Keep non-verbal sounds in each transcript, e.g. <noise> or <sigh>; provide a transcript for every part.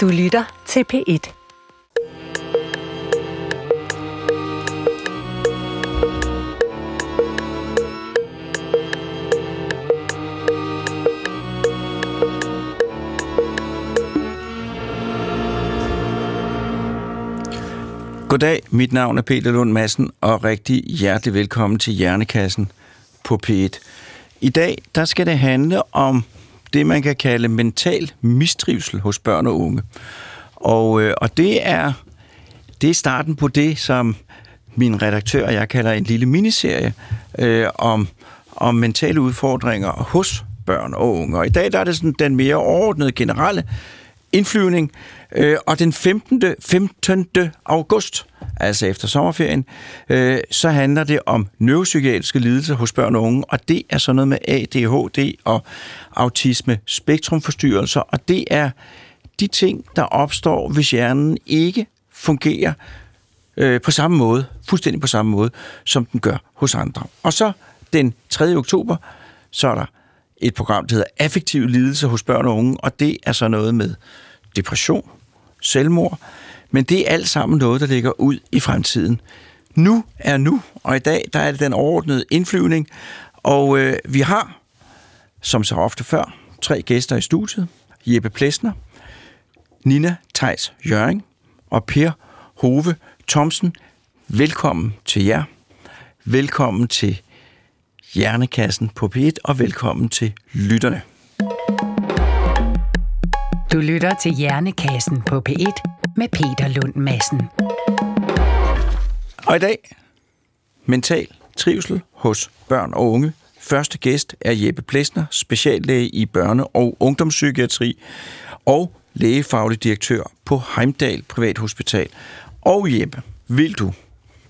Du lytter til P1. Goddag, mit navn er Peter Lund Madsen, og rigtig hjertelig velkommen til Hjernekassen på P1. I dag, der skal det handle om det, man kan kalde mental mistrivsel hos børn og unge. Og, øh, og det er det er starten på det, som min redaktør og jeg kalder en lille miniserie øh, om, om mentale udfordringer hos børn og unge. Og i dag der er det sådan den mere overordnede generelle indflyvning, øh, og den 15. 15. august, altså efter sommerferien, øh, så handler det om neuropsykiatriske lidelser hos børn og unge, og det er sådan noget med ADHD og autisme spektrumforstyrrelser, og det er de ting, der opstår, hvis hjernen ikke fungerer øh, på samme måde, fuldstændig på samme måde, som den gør hos andre. Og så den 3. oktober, så er der et program, der hedder Affektive lidelser hos børn og unge, og det er så noget med depression, selvmord, men det er alt sammen noget, der ligger ud i fremtiden. Nu er nu, og i dag der er det den overordnede indflyvning, og øh, vi har, som så ofte før, tre gæster i studiet. Jeppe Plesner, Nina Tejs Jøring og Per Hove Thomsen. Velkommen til jer. Velkommen til Hjernekassen på P1, og velkommen til lytterne. Du lytter til Hjernekassen på P1 med Peter Lund Madsen. Og i dag, mental trivsel hos børn og unge. Første gæst er Jeppe Plesner, speciallæge i børne- og ungdomspsykiatri og lægefaglig direktør på Heimdal Privathospital. Og Jeppe, vil du,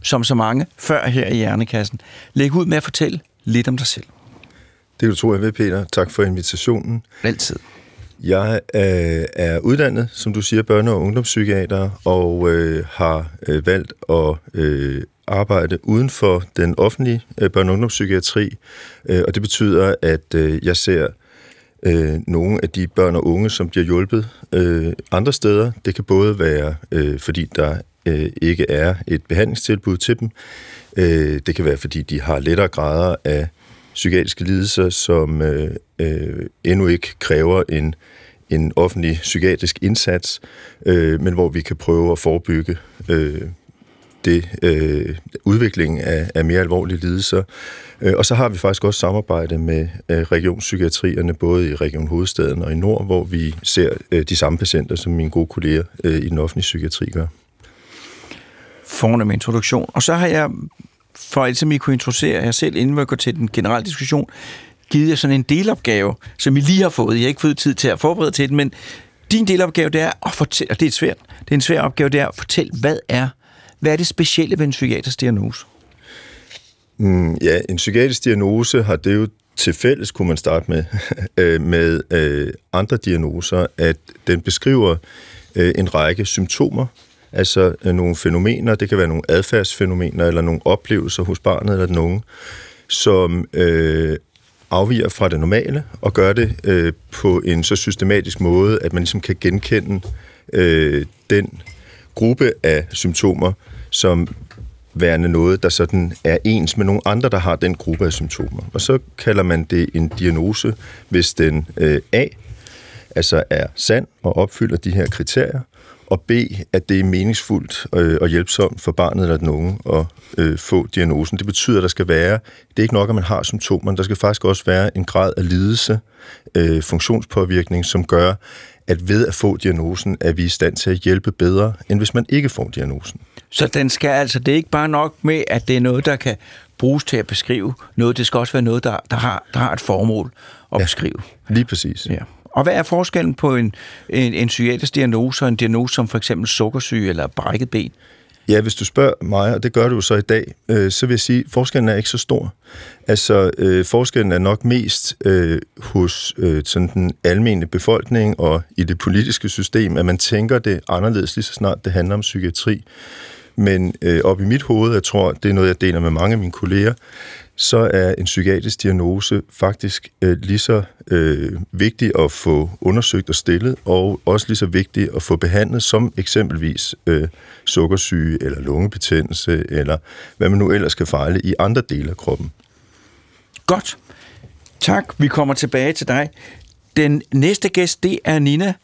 som så mange før her i Hjernekassen, lægge ud med at fortælle lidt om dig selv? Det er du tro, jeg vil, Peter. Tak for invitationen. Altid. Jeg øh, er uddannet, som du siger, børne- og ungdomspsykiater, og øh, har øh, valgt at øh, arbejde uden for den offentlige øh, børne- og ungdomspsykiatri, øh, og det betyder, at øh, jeg ser øh, nogle af de børn og unge, som bliver hjulpet øh, andre steder. Det kan både være, øh, fordi der øh, ikke er et behandlingstilbud til dem. Øh, det kan være, fordi de har lettere grader af psykiatriske lidelser, som øh, øh, endnu ikke kræver en, en offentlig psykiatrisk indsats, øh, men hvor vi kan prøve at forebygge øh, det øh, udvikling af, af mere alvorlige lidelser. Øh, og så har vi faktisk også samarbejde med øh, regionspsykiatrierne, både i Region Hovedstaden og i Nord, hvor vi ser øh, de samme patienter, som mine gode kolleger øh, i den offentlige psykiatri gør. Fornem introduktion. Og så har jeg, for at I kunne introducere jer selv, inden vi går til den generelle diskussion, givet jer sådan en delopgave, som I lige har fået. I har ikke fået tid til at forberede til den, men din delopgave, det er at fortælle, og det er svært, det er en svær opgave, det er at fortælle, hvad er, hvad er det specielle ved en psykiatrisk diagnose? Mm, ja, en psykiatrisk diagnose har det jo til fælles, kunne man starte med, <laughs> øh, med øh, andre diagnoser, at den beskriver øh, en række symptomer, altså øh, nogle fænomener, det kan være nogle adfærdsfænomener, eller nogle oplevelser hos barnet eller den unge, som øh, afviger fra det normale, og gør det øh, på en så systematisk måde, at man ligesom kan genkende øh, den gruppe af symptomer, som værende noget, der sådan er ens med nogle andre, der har den gruppe af symptomer. Og så kalder man det en diagnose, hvis den øh, A, altså er sand og opfylder de her kriterier, og B, at det er meningsfuldt øh, og hjælpsomt for barnet eller den unge at øh, få diagnosen. Det betyder, at der skal være, det er ikke nok, at man har symptomer, der skal faktisk også være en grad af lidelse, øh, funktionspåvirkning, som gør, at ved at få diagnosen, er vi i stand til at hjælpe bedre, end hvis man ikke får diagnosen. Så den skal altså, det er ikke bare nok med, at det er noget, der kan bruges til at beskrive noget, det skal også være noget, der, der, har, der har et formål at ja, beskrive. Lige præcis. Ja. Og hvad er forskellen på en, en, en psykiatrisk diagnose og en diagnose som for eksempel sukkersyge eller brækket ben? Ja, hvis du spørger mig, og det gør du jo så i dag, øh, så vil jeg sige, at forskellen er ikke så stor. Altså, øh, forskellen er nok mest øh, hos øh, sådan den almene befolkning og i det politiske system, at man tænker det anderledes lige så snart det handler om psykiatri. Men øh, op i mit hoved, jeg tror, det er noget, jeg deler med mange af mine kolleger, så er en psykiatrisk diagnose faktisk øh, lige så øh, vigtig at få undersøgt og stillet, og også lige så vigtig at få behandlet som eksempelvis øh, sukkersyge eller lungebetændelse, eller hvad man nu ellers kan fejle i andre dele af kroppen. Godt. Tak. Vi kommer tilbage til dig. Den næste gæst, det er Nina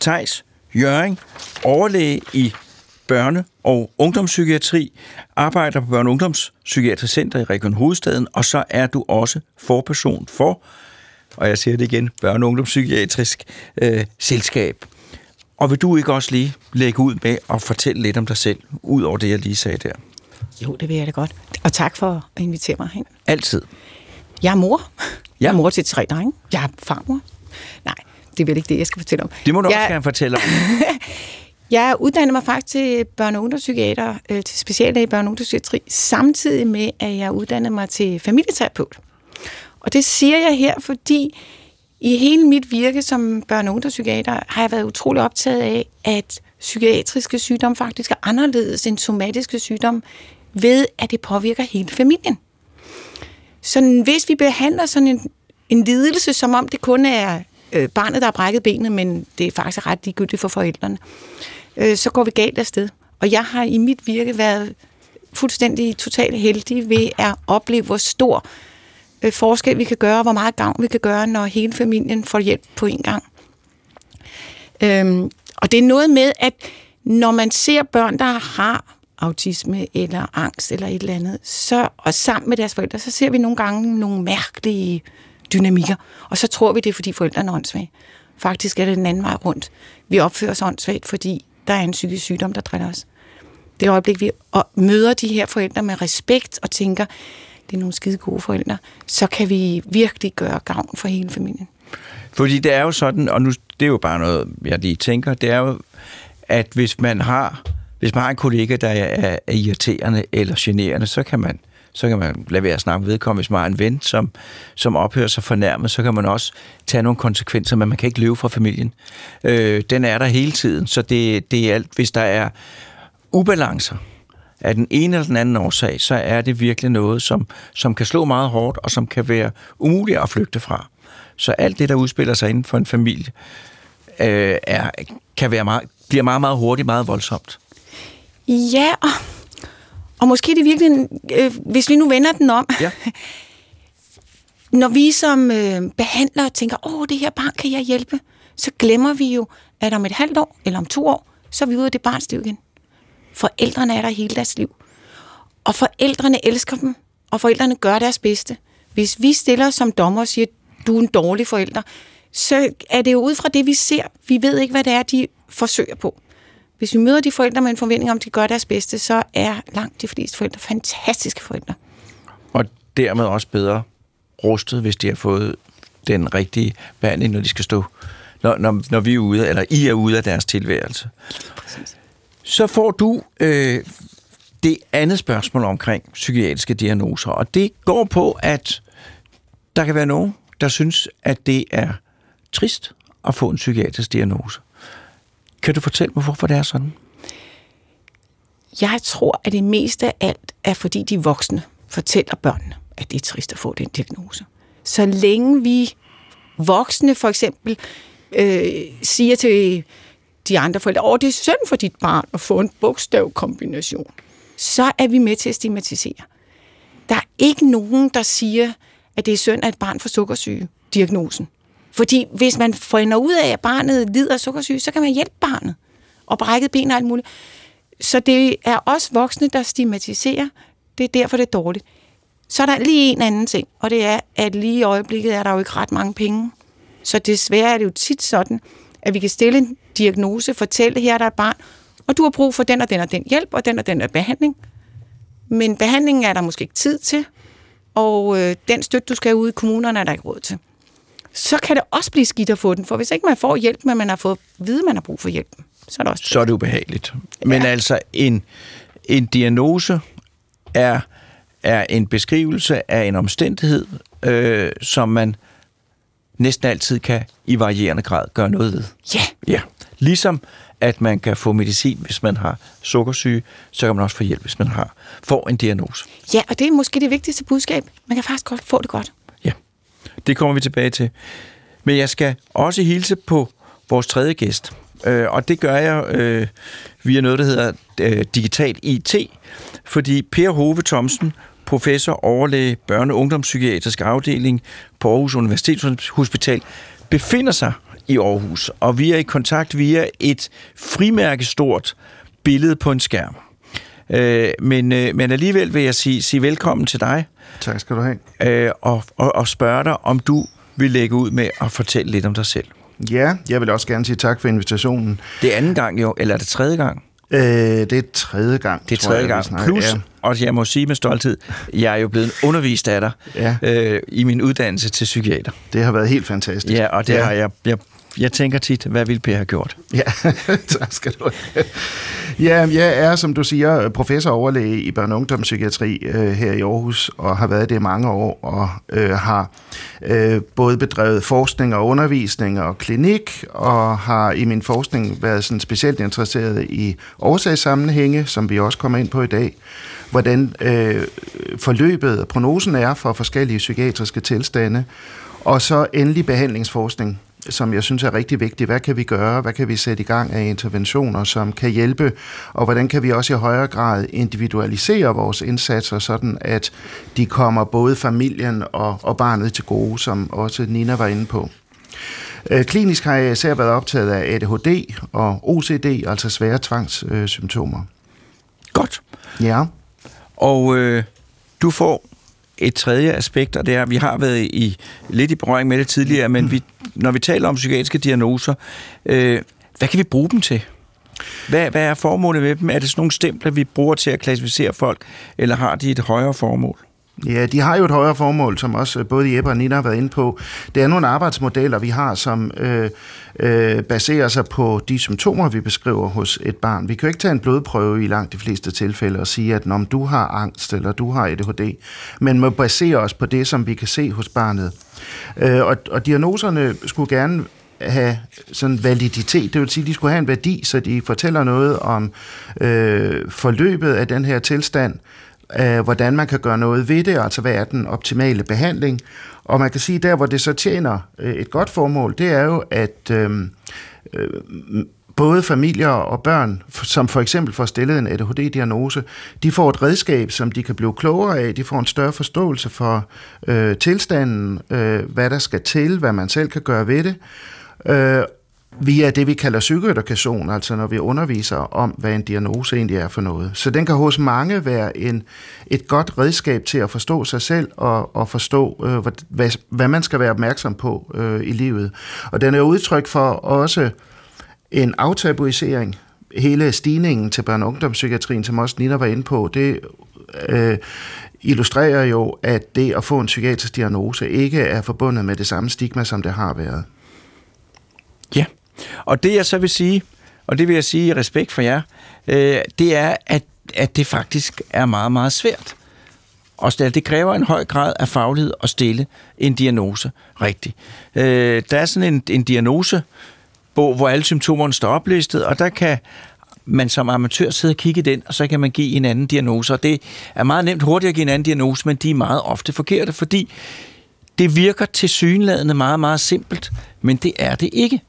Tejs Jøring, overlæge i børne- og ungdomspsykiatri, arbejder på Børne- og Ungdomspsykiatrisk Center i Region Hovedstaden, og så er du også forperson for, og jeg siger det igen, Børne- og Ungdomspsykiatrisk øh, Selskab. Og vil du ikke også lige lægge ud med at fortælle lidt om dig selv, ud over det, jeg lige sagde der? Jo, det vil jeg da godt. Og tak for at invitere mig hen. Altid. Jeg er mor. Ja. Jeg er mor til tre drenge. Jeg er farmor. Nej, det er vel ikke det, jeg skal fortælle om. Det må du jeg, også gerne fortælle om. <laughs> Jeg uddannede mig faktisk til børne- og ungdomspsykiater, øh, til speciallæge i børne- og ungdomspsykiatri, samtidig med, at jeg uddannede mig til familieterapeut. Og det siger jeg her, fordi i hele mit virke som børne- og ungdomspsykiater har jeg været utrolig optaget af, at psykiatriske sygdomme faktisk er anderledes end somatiske sygdomme, ved at det påvirker hele familien. Så hvis vi behandler sådan en, en lidelse, som om det kun er øh, barnet, der har brækket benet, men det er faktisk ret ligegyldigt for forældrene, øh, Øh, så går vi galt afsted. Og jeg har i mit virke været fuldstændig totalt heldig ved at opleve, hvor stor øh, forskel vi kan gøre, og hvor meget gavn vi kan gøre, når hele familien får hjælp på en gang. Øhm, og det er noget med, at når man ser børn, der har autisme eller angst eller et eller andet, så, og sammen med deres forældre, så ser vi nogle gange nogle mærkelige dynamikker, og så tror vi, det er, fordi forældrene er åndssvage. Faktisk er det den anden vej rundt. Vi opfører os åndssvagt, fordi der er en psykisk sygdom, der driller os. Det øjeblik, vi møder de her forældre med respekt og tænker, det er nogle skide gode forældre, så kan vi virkelig gøre gavn for hele familien. Fordi det er jo sådan, og nu det er jo bare noget, jeg lige tænker, det er jo, at hvis man har, hvis man har en kollega, der er, er irriterende eller generende, så kan man så kan man lade være at snakke med vedkommende. Hvis man har en ven, som, som ophører sig fornærmet, så kan man også tage nogle konsekvenser, men man kan ikke løbe fra familien. Øh, den er der hele tiden, så det, det er alt. Hvis der er ubalancer af den ene eller den anden årsag, så er det virkelig noget, som, som kan slå meget hårdt, og som kan være umuligt at flygte fra. Så alt det, der udspiller sig inden for en familie, øh, er, kan være meget, bliver meget, meget hurtigt, meget voldsomt. Ja, og, og måske det virkelig, øh, hvis vi nu vender den om, Ja. <laughs> når vi som øh, behandlere tænker, åh, det her barn kan jeg hjælpe, så glemmer vi jo, at om et halvt år eller om to år, så er vi ude af det barns liv igen. Forældrene er der hele deres liv. Og forældrene elsker dem, og forældrene gør deres bedste. Hvis vi stiller som dommer og siger, du er en dårlig forælder, så er det jo ud fra det, vi ser. Vi ved ikke, hvad det er, de forsøger på. Hvis vi møder de forældre med en forventning om, at de gør deres bedste, så er langt de fleste forældre fantastiske forældre. Og dermed også bedre rustet, hvis de har fået den rigtige behandling, når de skal stå, når, når, når vi er ude, eller I er ude af deres tilværelse. Så får du øh, det andet spørgsmål omkring psykiatriske diagnoser, og det går på, at der kan være nogen, der synes, at det er trist at få en psykiatrisk diagnose. Kan du fortælle mig, hvorfor det er sådan? Jeg tror, at det meste af alt er, fordi de voksne fortæller børnene, at det er trist at få den diagnose. Så længe vi voksne for eksempel øh, siger til de andre forældre, at det er synd for dit barn at få en bogstavkombination, så er vi med til at stigmatisere. Der er ikke nogen, der siger, at det er synd, at et barn får sukkersyge-diagnosen. Fordi hvis man finder ud af, at barnet lider af sukkersyge, så kan man hjælpe barnet. Og brækket ben og alt muligt. Så det er også voksne, der stigmatiserer. Det er derfor, det er dårligt. Så er der lige en anden ting, og det er, at lige i øjeblikket er der jo ikke ret mange penge. Så desværre er det jo tit sådan, at vi kan stille en diagnose, fortælle, her er der et barn, og du har brug for den og den og den hjælp, og den og den og behandling. Men behandlingen er der måske ikke tid til, og øh, den støtte, du skal have ude i kommunerne, er der ikke råd til. Så kan det også blive skidt at få den, for hvis ikke man får hjælp, men man har fået at vide, at man har brug for hjælp, så er det også så er det ubehageligt. Men Ja. altså, en, en diagnose er, er en beskrivelse af en omstændighed, øh, som man næsten altid kan i varierende grad gøre noget ved. Ja, Ja, Ligesom at man kan få medicin, hvis man har sukkersyge, så kan man også få hjælp, hvis man har får en diagnose. Ja, og det er måske det vigtigste budskab. Man kan faktisk godt få det godt. Det kommer vi tilbage til. Men jeg skal også hilse på vores tredje gæst. Øh, og det gør jeg øh, via noget, der hedder øh, Digital IT, fordi Per Hove Thomsen, professor, overlæge, børne- og ungdomspsykiatrisk afdeling på Aarhus Universitetshospital, befinder sig i Aarhus, og vi er i kontakt via et frimærkestort billede på en skærm. Øh, men, øh, men alligevel vil jeg sige, sige velkommen til dig. Tak skal du have. Øh, og, og, og spørge dig, om du vil lægge ud med at fortælle lidt om dig selv. Ja, jeg vil også gerne sige tak for invitationen. Det er anden gang jo, eller er det tredje gang? Øh, det er tredje gang, Det er tredje gang. Plus, ja. og jeg må sige med stolthed, jeg er jo blevet undervist af dig Ja. øh, i min uddannelse til psykiater. Det har været helt fantastisk. Ja, og det ja. har jeg, jeg... Jeg tænker tit, hvad ville Per have gjort? Ja, <laughs> tak skal du have. Ja, jeg er, som du siger, professor overlæge i børne- og ungdomspsykiatri øh, her i Aarhus, og har været det i mange år, og øh, har øh, både bedrevet forskning og undervisning og klinik, og har i min forskning været sådan specielt interesseret i årsagssammenhænge, som vi også kommer ind på i dag, hvordan øh, forløbet og prognosen er for forskellige psykiatriske tilstande, og så endelig behandlingsforskning, som jeg synes er rigtig vigtigt. Hvad kan vi gøre? Hvad kan vi sætte i gang af interventioner, som kan hjælpe? Og hvordan kan vi også i højere grad individualisere vores indsatser, sådan at de kommer både familien og, og barnet til gode, som også Nina var inde på. Øh, Klinisk har jeg især været optaget af ADHD og OCD, altså svære tvangssymptomer. Godt. Ja. Og øh, du får et tredje aspekt, og det er, at vi har været i lidt i berøring med det tidligere, men vi, når vi taler om psykiatriske diagnoser, øh, hvad kan vi bruge dem til? Hvad, hvad er formålet med dem? Er det sådan nogle stempler, vi bruger til at klassificere folk, eller har de et højere formål? Ja, de har jo et højere formål, som også øh, både Jeppe og Nina har været inde på. Det er nogle arbejdsmodeller, vi har, som øh, øh, baserer sig på de symptomer, vi beskriver hos et barn. Vi kan jo ikke tage en blodprøve i langt de fleste tilfælde og sige, at om du har angst eller du har ADHD, men må basere os på det, som vi kan se hos barnet. Øh, og, og diagnoserne skulle gerne have sådan validitet, det vil sige, at de skulle have en værdi, så de fortæller noget om øh, forløbet af den her tilstand, øh, hvordan man kan gøre noget ved det, altså hvad er den optimale behandling. Og man kan sige, der hvor det så tjener øh, et godt formål, det er jo, at øh, øh, både familier og børn, som for eksempel får stillet en ADHD-diagnose, de får et redskab, som de kan blive klogere af. De får en større forståelse for øh, tilstanden, øh, hvad der skal til, hvad man selv kan gøre ved det. Øh, via det, vi kalder psykoedukation, altså når vi underviser om, hvad en diagnose egentlig er for noget. Så den kan hos mange være en, et godt redskab til at forstå sig selv og, og forstå, øh, hvad, hvad man skal være opmærksom på øh, i livet. Og den er udtryk for også en aftabuisering. Hele stigningen til børne- og ungdomspsykiatrien, som også Nina var inde på, det øh, illustrerer jo, at det at få en psykiatrisk diagnose ikke er forbundet med det samme stigma, som det har været. Og det jeg så vil sige, og det vil jeg sige i respekt for jer, øh, det er, at, at det faktisk er meget, meget svært. Og det kræver en høj grad af faglighed at stille en diagnose rigtigt. Øh, der er sådan en, en diagnose, hvor alle symptomerne står oplistet, og der kan man som amatør sidde og kigge i den, og så kan man give en anden diagnose. Og det er meget nemt hurtigt at give en anden diagnose, men de er meget ofte forkerte, fordi det virker til synlædende meget, meget simpelt, men det er det ikke.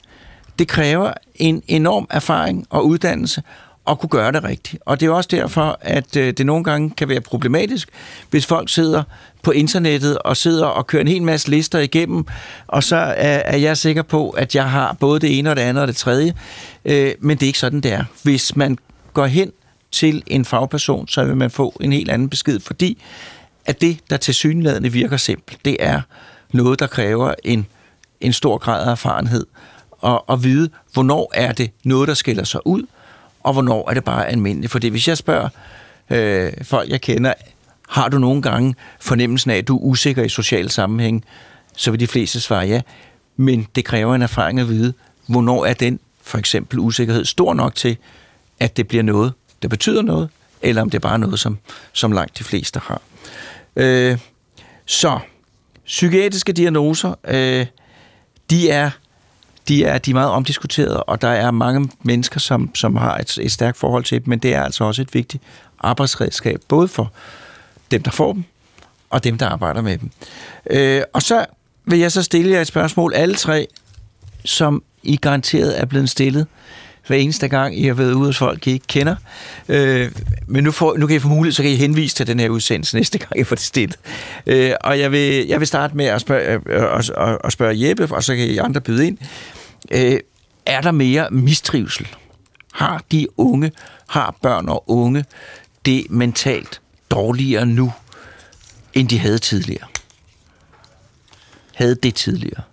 Det kræver en enorm erfaring og uddannelse at kunne gøre det rigtigt. Og det er også derfor, at øh, det nogle gange kan være problematisk, hvis folk sidder på internettet og sidder og kører en hel masse lister igennem, og så er, er jeg sikker på, at jeg har både det ene og det andet og det tredje. Øh, men det er ikke sådan, det er. Hvis man går hen til en fagperson, så vil man få en helt anden besked, fordi at det, der til synlædende virker simpelt, det er noget, der kræver en, en stor grad af erfarenhed, at, at vide, hvornår er det noget, der skiller sig ud, og hvornår er det bare almindeligt. Fordi hvis jeg spørger øh, folk, jeg kender, har du nogle gange fornemmelsen af, at du er usikker i social sammenhæng, så vil de fleste svare ja. Men det kræver en erfaring at vide, hvornår er den for eksempel usikkerhed stor nok til, at det bliver noget, der betyder noget, eller om det er bare noget, som, som langt de fleste har. Øh, så, psykiatriske diagnoser, øh, de er de er, de er meget omdiskuterede, og der er mange mennesker, som, som har et, et stærkt forhold til dem, men det er altså også et vigtigt arbejdsredskab, både for dem, der får dem, og dem, der arbejder med dem. Øh, og så vil jeg så stille jer et spørgsmål, alle tre, som I garanteret er blevet stillet hver eneste gang, I har været ude hos folk, I ikke kender. Øh, men nu, får, nu kan I få mulighed, så kan I henvise til den her udsendelse næste gang, I får det stillet. Øh, og jeg vil, jeg vil starte med at spørge, øh, øh at, at, at spørge Jeppe, og så kan I andre byde ind. Øh, er der mere mistrivsel? Har de unge, har børn og unge det mentalt dårligere nu, end de havde tidligere? Havde det tidligere?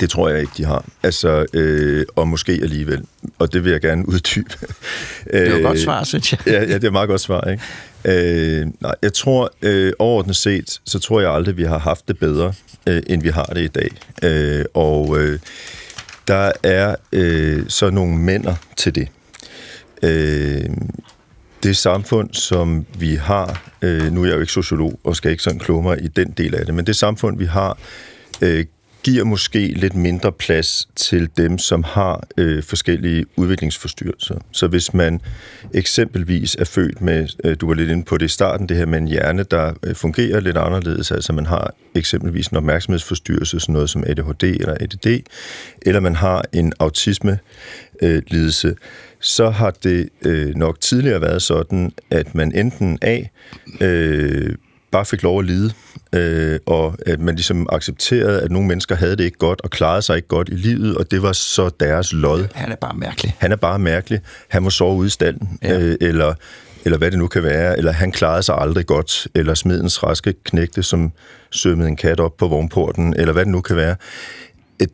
Det tror jeg ikke, de har. Altså, øh, og måske alligevel. Og det vil jeg gerne uddybe. Det er jo et godt svar, synes jeg. ja, ja, det er et meget godt svar, ikke? Øh, nej, jeg tror, øh, overordnet set, så tror jeg aldrig, vi har haft det bedre, øh, end vi har det i dag. Øh, og øh, der er øh, så nogle mænder til det. Øh, det samfund, som vi har, øh, nu er jeg jo ikke sociolog og skal ikke sådan kloge mig i den del af det, men det samfund, vi har, øh, giver måske lidt mindre plads til dem, som har øh, forskellige udviklingsforstyrrelser. Så hvis man eksempelvis er født med, øh, du var lidt inde på det i starten, det her med en hjerne, der øh, fungerer lidt anderledes, altså man har eksempelvis en opmærksomhedsforstyrrelse, sådan noget som ADHD eller ADD, eller man har en autisme øh, lidelse, så har det øh, nok tidligere været sådan, at man enten A, øh, bare fik lov at lide, øh, og at man ligesom accepterede, at nogle mennesker havde det ikke godt, og klarede sig ikke godt i livet, og det var så deres lod. Han er bare mærkelig. Han er bare mærkelig. Han må sove ude i stallen, Ja. øh, eller, eller hvad det nu kan være, eller han klarede sig aldrig godt, eller smedens raske knægte, som sømmede en kat op på vognporten, eller hvad det nu kan være.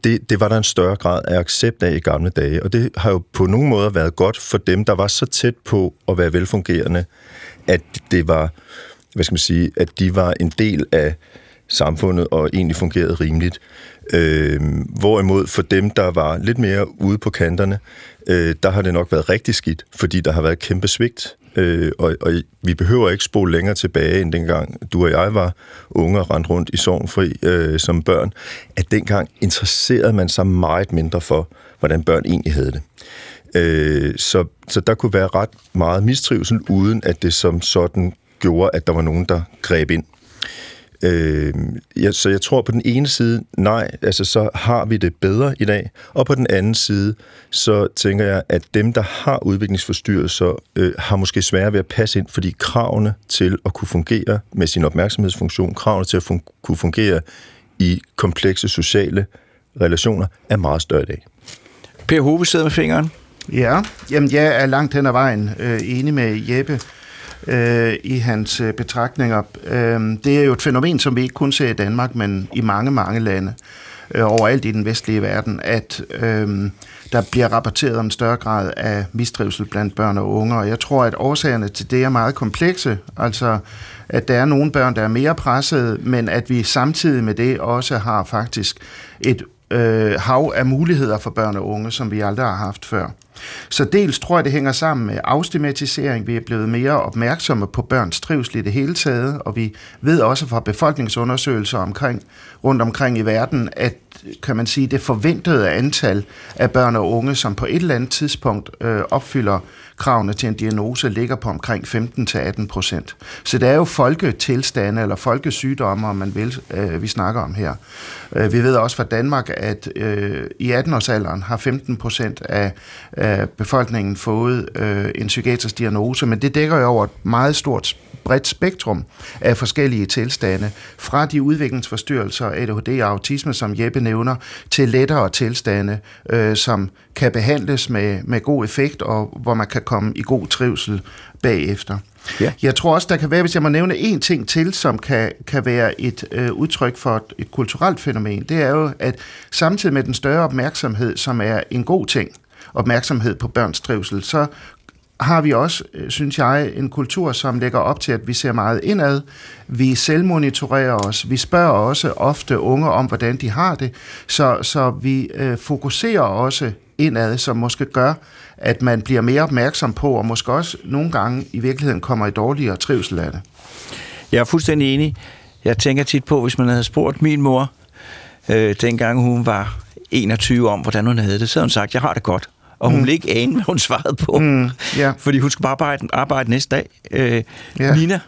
Det, det var der en større grad af accept af i gamle dage, og det har jo på nogle måder været godt for dem, der var så tæt på at være velfungerende, at det var, hvad skal man sige, at de var en del af samfundet og egentlig fungerede rimeligt. Øh, hvorimod for dem, der var lidt mere ude på kanterne, øh, der har det nok været rigtig skidt, fordi der har været kæmpe svigt. Øh, og, og vi behøver ikke spole længere tilbage, end dengang du og jeg var unge og rendte rundt i Sovnfri øh, som børn, at dengang interesserede man sig meget mindre for, hvordan børn egentlig havde det. Øh, så, så der kunne være ret meget mistrivsel, uden at det som sådan gjorde, at der var nogen, der greb ind. Øh, ja, så jeg tror på den ene side, nej, altså så har vi det bedre i dag, og på den anden side, så tænker jeg, at dem, der har udviklingsforstyrrelser, øh, har måske sværere ved at passe ind, fordi kravene til at kunne fungere med sin opmærksomhedsfunktion, kravene til at fun- kunne fungere i komplekse sociale relationer, er meget større i dag. Per Hove sidder med fingeren. Ja, jamen jeg er langt hen ad vejen øh, enig med Jeppe øh, i hans øh, betragtninger. Øh, det er jo et fænomen, som vi ikke kun ser i Danmark, men i mange, mange lande øh, overalt i den vestlige verden, at øh, der bliver rapporteret om større grad af mistrivsel blandt børn og unge. Og jeg tror, at årsagerne til det er meget komplekse. Altså, at der er nogle børn, der er mere pressede, men at vi samtidig med det også har faktisk et øh, hav af muligheder for børn og unge, som vi aldrig har haft før. Så dels tror jeg, det hænger sammen med afstigmatisering. Vi er blevet mere opmærksomme på børns trivsel i det hele taget, og vi ved også fra befolkningsundersøgelser omkring, rundt omkring i verden, at kan man sige, det forventede antal af børn og unge, som på et eller andet tidspunkt øh, opfylder kravene til en diagnose, ligger på omkring 15-18 procent. Så det er jo folketilstande eller folkesygdomme, om man vil, øh, vi snakker om her. Øh, vi ved også fra Danmark, at øh, i 18-årsalderen har 15 procent af, af befolkningen fået øh, en psykiatrisk diagnose, men det dækker jo over et meget stort bredt spektrum af forskellige tilstande, fra de udviklingsforstyrrelser, ADHD og autisme, som Jeppe nævner, til lettere tilstande, øh, som kan behandles med, med god effekt, og hvor man kan komme i god trivsel bagefter. Ja. Jeg tror også, der kan være, hvis jeg må nævne en ting til, som kan, kan være et øh, udtryk for et, et kulturelt fænomen, det er jo, at samtidig med den større opmærksomhed, som er en god ting, opmærksomhed på børns trivsel, så har vi også, øh, synes jeg, en kultur, som lægger op til, at vi ser meget indad. Vi selvmonitorerer os. Vi spørger også ofte unge om, hvordan de har det. Så, så vi øh, fokuserer også indad, som måske gør, at man bliver mere opmærksom på, og måske også nogle gange i virkeligheden kommer i dårligere trivsel af det. Jeg er fuldstændig enig. Jeg tænker tit på, hvis man havde spurgt min mor, øh, dengang hun var 21 om, hvordan hun havde det, så havde hun sagt, jeg har det godt. Og hun mm. ville ikke ane, hvad hun svarede på. Mm, yeah. Fordi hun skulle bare arbejde, arbejde næste dag. Øh, yeah. Nina,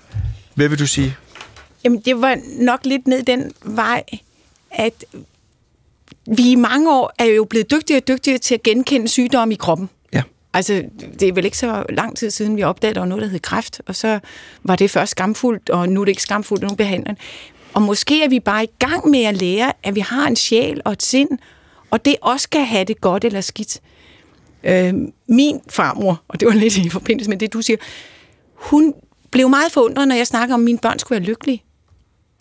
hvad vil du sige? Jamen, det var nok lidt ned den vej, at vi i mange år er jo blevet dygtigere og dygtigere til at genkende sygdomme i kroppen. Ja. Altså, det er vel ikke så lang tid siden, vi opdagede, at der var noget, der hed kræft, og så var det først skamfuldt, og nu er det ikke skamfuldt, og nu behandler Og måske er vi bare i gang med at lære, at vi har en sjæl og et sind, og det også kan have det godt eller skidt. Øh, min farmor, og det var lidt i forbindelse med det, du siger, hun blev meget forundret, når jeg snakker om, at mine børn skulle være lykkelige.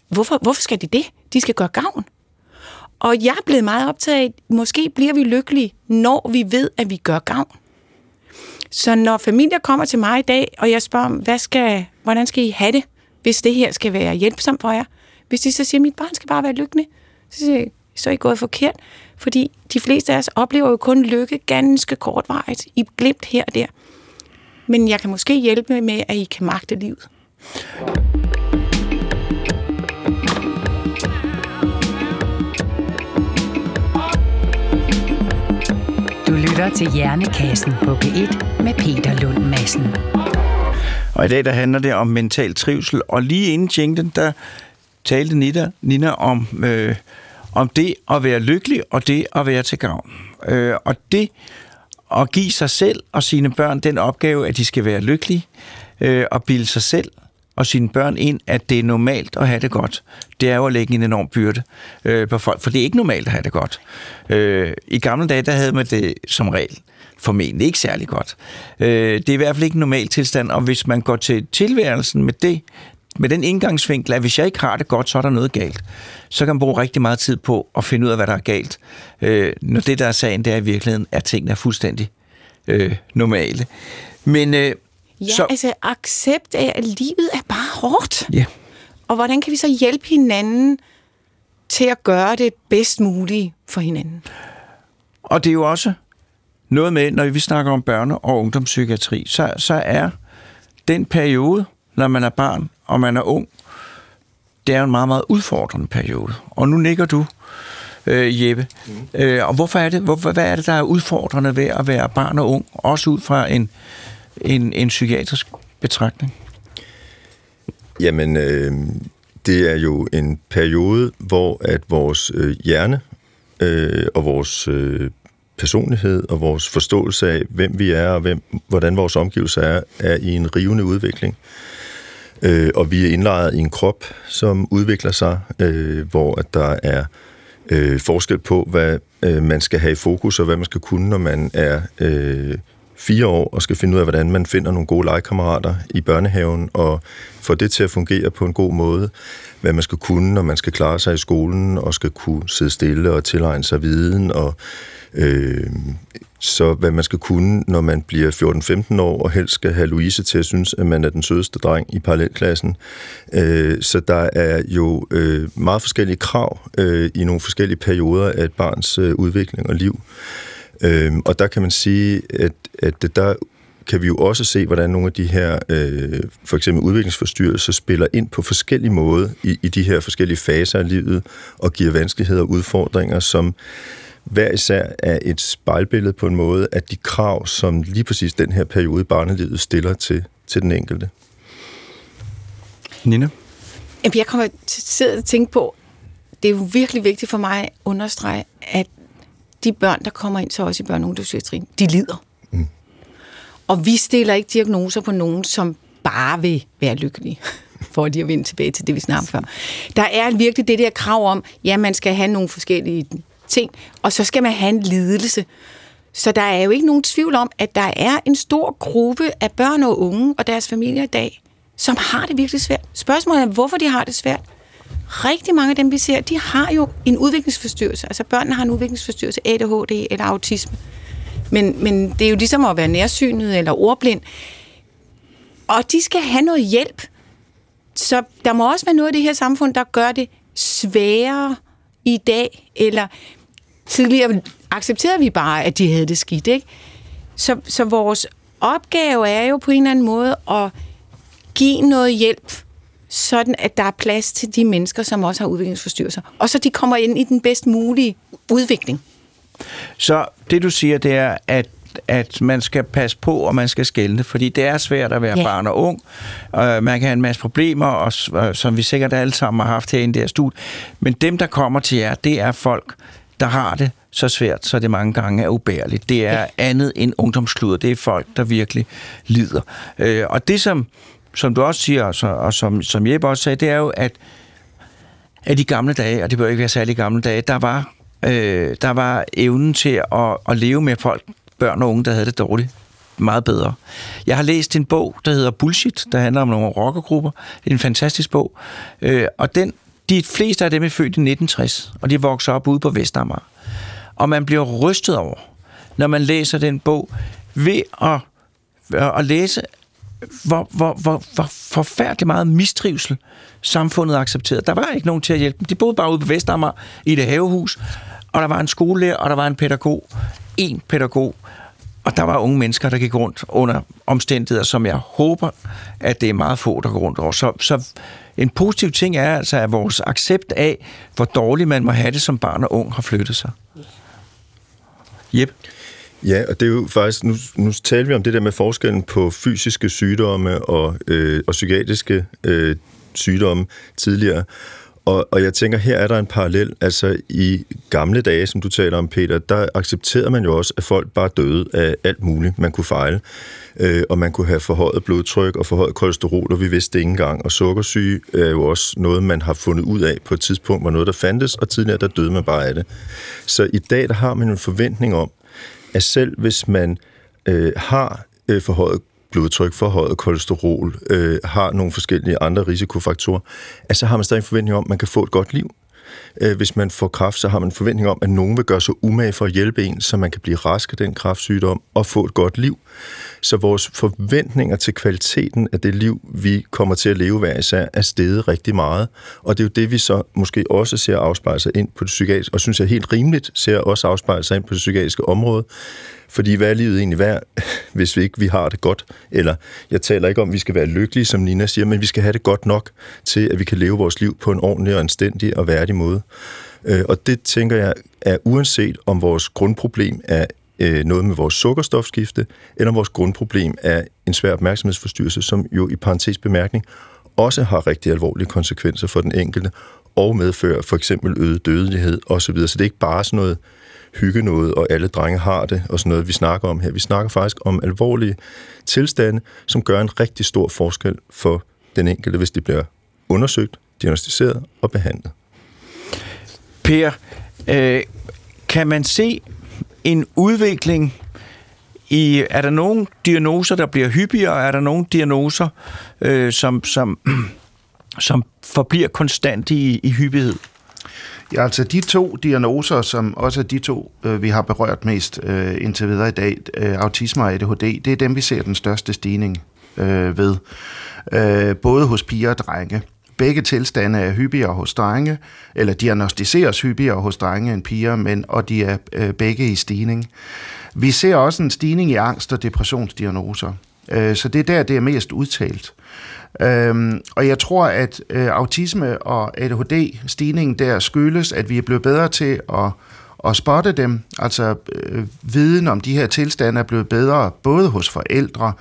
Hvorfor, hvorfor skal de det? De skal gøre gavn. Og jeg er blevet meget optaget af, måske bliver vi lykkelige, når vi ved, at vi gør gavn. Så når familier kommer til mig i dag, og jeg spørger hvad skal, hvordan skal I have det, hvis det her skal være hjælpsomt for jer? Hvis de så siger, at mit barn skal bare være lykkelig, så siger jeg, så er I gået forkert. Fordi de fleste af os oplever jo kun lykke ganske kortvarigt, i glimt her og der. Men jeg kan måske hjælpe med, at I kan magte livet. Du lytter til Hjernekassen på P1 med Peter Lund Madsen. Og i dag der handler det om mental trivsel, og lige inden jinglen, der talte Nina, Nina om, øh, om det at være lykkelig og det at være til gavn. Øh, og det at give sig selv og sine børn den opgave, at de skal være lykkelige, øh, og bilde sig selv og sine børn ind, at det er normalt at have det godt. Det er jo at lægge en enorm byrde øh, på folk, for det er ikke normalt at have det godt. Øh, I gamle dage, der havde man det som regel formentlig ikke særlig godt. Øh, det er i hvert fald ikke en normal tilstand, og hvis man går til tilværelsen med det, med den indgangsvinkel, at hvis jeg ikke har det godt, så er der noget galt. Så kan man bruge rigtig meget tid på at finde ud af, hvad der er galt. Øh, når det, der er sagen, det er i virkeligheden, at tingene er fuldstændig øh, normale. Men øh, Ja, så... altså accept af, at livet er bare hårdt. Ja. Og hvordan kan vi så hjælpe hinanden til at gøre det bedst muligt for hinanden? Og det er jo også noget med, når vi snakker om børne- og ungdomspsykiatri, så, så er den periode, når man er barn og man er ung, det er en meget, meget udfordrende periode. Og nu nikker du, øh, Jeppe. Mm. Øh, og hvorfor er det, hvorfor, hvad er det, der er udfordrende ved at være barn og ung, også ud fra en en, en psykiatrisk betragtning? Jamen, øh, det er jo en periode, hvor at vores øh, hjerne øh, og vores øh, personlighed og vores forståelse af, hvem vi er og hvem, hvordan vores omgivelser er, er i en rivende udvikling. Øh, Øh, og vi er indlejret i en krop, som udvikler sig, øh, hvor at der er øh, forskel på, hvad øh, man skal have i fokus og hvad man skal kunne, når man er øh, fire år og skal finde ud af, hvordan man finder nogle gode legekammerater i børnehaven og få det til at fungere på en god måde. Hvad man skal kunne, når man skal klare sig i skolen og skal kunne sidde stille og tilegne sig viden og øh, så hvad man skal kunne, når man bliver 14-15 år og helst skal have Louise til at synes, at man er den sødeste dreng i parallelklassen. Øh, så der er jo øh, meget forskellige krav øh, i nogle forskellige perioder af et barns øh, udvikling og liv. Øhm, og der kan man sige, at, at der kan vi jo også se, hvordan nogle af de her, øh, for eksempel udviklingsforstyrrelser, spiller ind på forskellige måder i, i de her forskellige faser af livet, og giver vanskeligheder og udfordringer, som hver især er et spejlbillede på en måde af de krav, som lige præcis den her periode i barnelivet stiller til, til den enkelte. Nina? Jeg kommer til at tænke på, det er jo virkelig vigtigt for mig at understrege, at de børn, der kommer ind til os i børn- og de lider. Mm. Og vi stiller ikke diagnoser på nogen, som bare vil være lykkelige <laughs> for at vende tilbage til det, vi snakkede før. Der er virkelig det der krav om, ja, man skal have nogle forskellige ting, og så skal man have en lidelse. Så der er jo ikke nogen tvivl om, at der er en stor gruppe af børn og unge og deres familier i dag, som har det virkelig svært. Spørgsmålet er, hvorfor de har det svært rigtig mange af dem, vi ser, de har jo en udviklingsforstyrrelse. Altså børnene har en udviklingsforstyrrelse, ADHD eller autisme. Men, men det er jo ligesom at være nærsynet eller ordblind. Og de skal have noget hjælp. Så der må også være noget i det her samfund, der gør det sværere i dag, eller tidligere accepterede vi bare, at de havde det skidt. Ikke? Så, så vores opgave er jo på en eller anden måde at give noget hjælp sådan at der er plads til de mennesker, som også har udviklingsforstyrrelser. Og så de kommer ind i den bedst mulige udvikling. Så det du siger, det er, at at man skal passe på, og man skal skælne, fordi det er svært at være ja. barn og ung. man kan have en masse problemer, og, som vi sikkert alle sammen har haft her i det her studie. Men dem, der kommer til jer, det er folk, der har det så svært, så det mange gange er ubærligt. Det er ja. andet end ungdomskluder. Det er folk, der virkelig lider. Øh, og det, som, som du også siger, og, og som, som Jeppe også sagde, det er jo, at, at de gamle dage, og det bør ikke være særlig gamle dage, der var, øh, der var evnen til at, at leve med folk, børn og unge, der havde det dårligt, meget bedre. Jeg har læst en bog, der hedder Bullshit, der handler om nogle rockergrupper. Det er en fantastisk bog. Øh, og den, de fleste af dem er født i 1960, og de vokser op ude på Vestamager. Og man bliver rystet over, når man læser den bog, ved at, øh, at læse, hvor, hvor, hvor, hvor forfærdelig meget mistrivsel samfundet accepterede. Der var ikke nogen til at hjælpe dem. De boede bare ude på Vestamager i det havehus, og der var en skolelærer, og der var en pædagog. En pædagog. Og der var unge mennesker, der gik rundt under omstændigheder, som jeg håber, at det er meget få, der går rundt over. Så, så en positiv ting er altså, at vores accept af, hvor dårligt man må have det som barn og ung, har flyttet sig. Jep. Ja, og det er jo faktisk, nu, nu taler vi om det der med forskellen på fysiske sygdomme og, øh, og psykiatriske øh, sygdomme tidligere. Og, og jeg tænker, her er der en parallel. Altså i gamle dage, som du taler om, Peter, der accepterede man jo også, at folk bare døde af alt muligt, man kunne fejle. Øh, og man kunne have forhøjet blodtryk og forhøjet kolesterol, og vi vidste det ikke engang. Og sukkersyge er jo også noget, man har fundet ud af på et tidspunkt, hvor noget der fandtes, og tidligere der døde man bare af det. Så i dag, der har man en forventning om, at selv hvis man øh, har øh, forhøjet blodtryk, forhøjet kolesterol, øh, har nogle forskellige andre risikofaktorer, at så har man stadig en forventning om, at man kan få et godt liv. Øh, hvis man får kræft, så har man en forventning om, at nogen vil gøre sig umage for at hjælpe en, så man kan blive rask af den kræftsygdom og få et godt liv. Så vores forventninger til kvaliteten af det liv, vi kommer til at leve hver især, er steget rigtig meget. Og det er jo det, vi så måske også ser afspejle sig ind på det psykiatriske, og synes jeg helt rimeligt ser også afspejle sig ind på det psykiatriske område. Fordi hvad er livet egentlig værd, <laughs> hvis vi ikke vi har det godt? Eller jeg taler ikke om, at vi skal være lykkelige, som Nina siger, men vi skal have det godt nok til, at vi kan leve vores liv på en ordentlig og anstændig og værdig måde. Øh, og det tænker jeg er uanset om vores grundproblem er øh, noget med vores sukkerstofskifte, eller vores grundproblem er en svær opmærksomhedsforstyrrelse, som jo i parentes bemærkning også har rigtig alvorlige konsekvenser for den enkelte, og medfører for eksempel øget dødelighed osv. Så det er ikke bare sådan noget hygge noget, og alle drenge har det, og sådan noget, vi snakker om her. Vi snakker faktisk om alvorlige tilstande, som gør en rigtig stor forskel for den enkelte, hvis det bliver undersøgt, diagnostiseret og behandlet. Per, øh, kan man se en udvikling i, er der nogle diagnoser, der bliver hyppigere, er der nogle diagnoser, øh, som, som, <clears throat> som forbliver konstant i, i hyppighed? Ja, altså de to diagnoser, som også er de to, øh, vi har berørt mest øh, indtil videre i dag, øh, autisme og ADHD, det er dem, vi ser den største stigning øh, ved. Øh, både hos piger og drenge. Begge tilstande er hyppigere hos drenge, eller diagnostiseres hyppigere hos drenge end piger, men, og de er øh, begge i stigning. Vi ser også en stigning i angst- og depressionsdiagnoser. Øh, så det er der, det er mest udtalt. Øhm, og jeg tror, at øh, autisme og ADHD-stigningen der skyldes, at vi er blevet bedre til at, at spotte dem. Altså øh, viden om de her tilstande er blevet bedre, både hos forældre,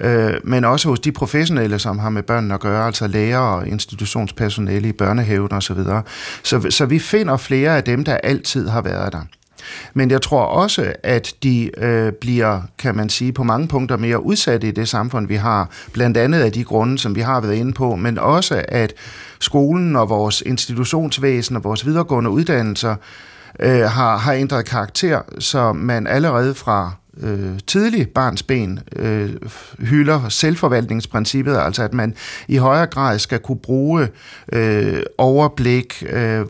øh, men også hos de professionelle, som har med børnene at gøre, altså lærere og institutionspersonale i børnehaven osv. Så, så, så vi finder flere af dem, der altid har været der. Men jeg tror også, at de øh, bliver, kan man sige, på mange punkter mere udsatte i det samfund, vi har. Blandt andet af de grunde, som vi har været inde på, men også at skolen og vores institutionsvæsen og vores videregående uddannelser øh, har, har ændret karakter, så man allerede fra øh, tidlig barns ben øh, hylder selvforvaltningsprincippet, altså at man i højere grad skal kunne bruge øh, overblik, øh,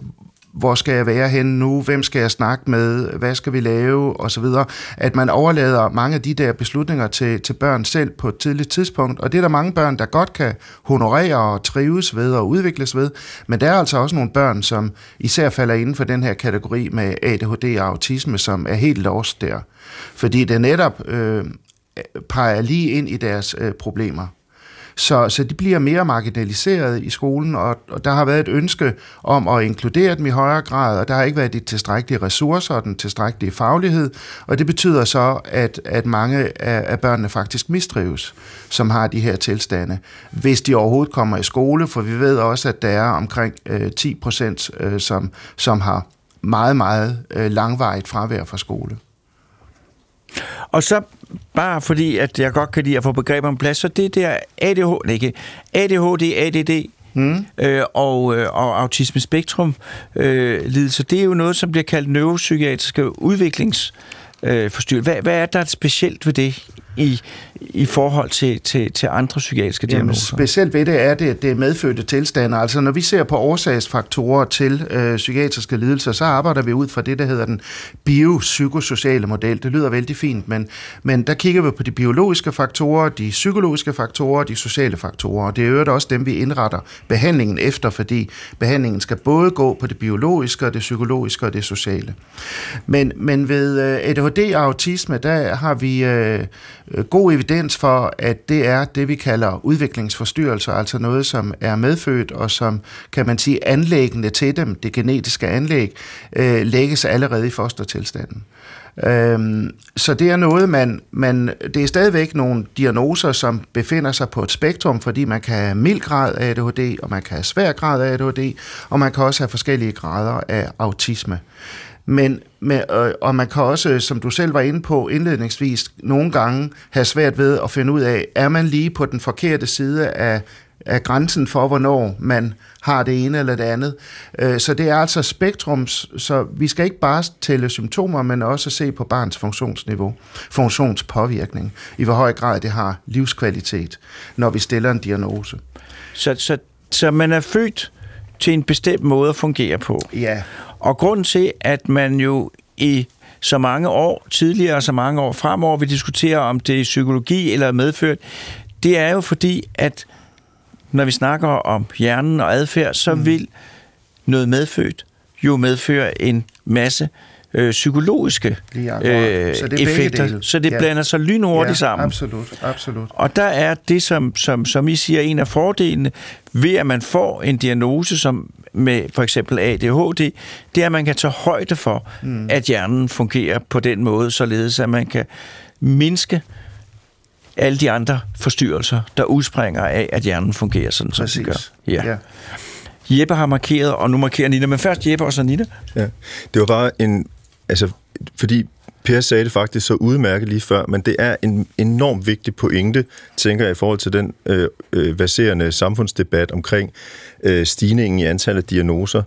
hvor skal jeg være henne nu, hvem skal jeg snakke med, hvad skal vi lave, osv. At man overlader mange af de der beslutninger til, til børn selv på et tidligt tidspunkt, og det er der mange børn, der godt kan honorere og trives ved og udvikles ved, men der er altså også nogle børn, som især falder inden for den her kategori med ADHD og autisme, som er helt lost der. Fordi det netop øh, peger lige ind i deres øh, problemer. Så, så de bliver mere marginaliseret i skolen, og, og der har været et ønske om at inkludere dem i højere grad, og der har ikke været de tilstrækkelige ressourcer og den tilstrækkelige faglighed, og det betyder så, at, at mange af, af børnene faktisk mistrives, som har de her tilstande, hvis de overhovedet kommer i skole, for vi ved også, at der er omkring øh, 10 procent, øh, som, som har meget, meget øh, langvarigt fravær fra skole. Og så bare fordi, at jeg godt kan lide at få begreber om plads, så det der ADHD, ikke, ADHD, ADD, Mm. Øh, og, øh, og autisme spektrum øh, lidelse, det er jo noget, som bliver kaldt neuropsykiatriske udviklingsforstyrrelser. Øh, hvad, hvad er der specielt ved det i, i forhold til, til, til andre psykiatriske diagnoser? Jamen, specielt ved det er det, at det er medfødte tilstande. Altså når vi ser på årsagsfaktorer til øh, psykiatriske lidelser, så arbejder vi ud fra det, der hedder den biopsykosociale model. Det lyder vældig fint, men, men der kigger vi på de biologiske faktorer, de psykologiske faktorer og de sociale faktorer. Og det er jo også dem, vi indretter behandlingen efter, fordi behandlingen skal både gå på det biologiske, og det psykologiske og det sociale. Men, men ved øh, ADHD og autisme, der har vi Øh, Øh, god evidens for, at det er det, vi kalder udviklingsforstyrrelser, altså noget, som er medfødt, og som, kan man sige, anlæggende til dem, det genetiske anlæg, øh, lægges allerede i fostertilstanden. Øhm, så det er noget, man, man, det er stadigvæk nogle diagnoser, som befinder sig på et spektrum, fordi man kan have mild grad af ADHD, og man kan have svær grad af ADHD, og man kan også have forskellige grader af autisme. Men, med, øh, og man kan også, som du selv var inde på indledningsvis, nogle gange have svært ved at finde ud af, er man lige på den forkerte side af, af grænsen for, hvornår man har det ene eller det andet. Øh, så det er altså spektrum, så vi skal ikke bare tælle symptomer, men også se på barns funktionsniveau, funktionspåvirkning, i hvor høj grad det har livskvalitet, når vi stiller en diagnose. Så, så, så man er født til en bestemt måde at fungere på. Ja. Og grunden til, at man jo i så mange år tidligere og så mange år fremover vil diskutere, om det er psykologi eller medført, det er jo fordi, at når vi snakker om hjernen og adfærd, så mm. vil noget medfødt jo medføre en masse øh, psykologiske øh, så det effekter. Så det ja. blander sig lynhurtigt ja, sammen. Absolut, absolut. Og der er det, som, som, som I siger, en af fordelene ved, at man får en diagnose, som med for eksempel ADHD, det er, at man kan tage højde for, mm. at hjernen fungerer på den måde, således at man kan mindske alle de andre forstyrrelser, der udspringer af, at hjernen fungerer sådan, som den gør. Ja. ja. Jeppe har markeret, og nu markerer Nina, men først Jeppe og så Nina. Ja. Det var bare en, altså, fordi Per sagde det faktisk så udmærket lige før, men det er en enormt vigtig pointe, tænker jeg, i forhold til den øh, øh, baserende samfundsdebat omkring øh, stigningen i antallet af diagnoser.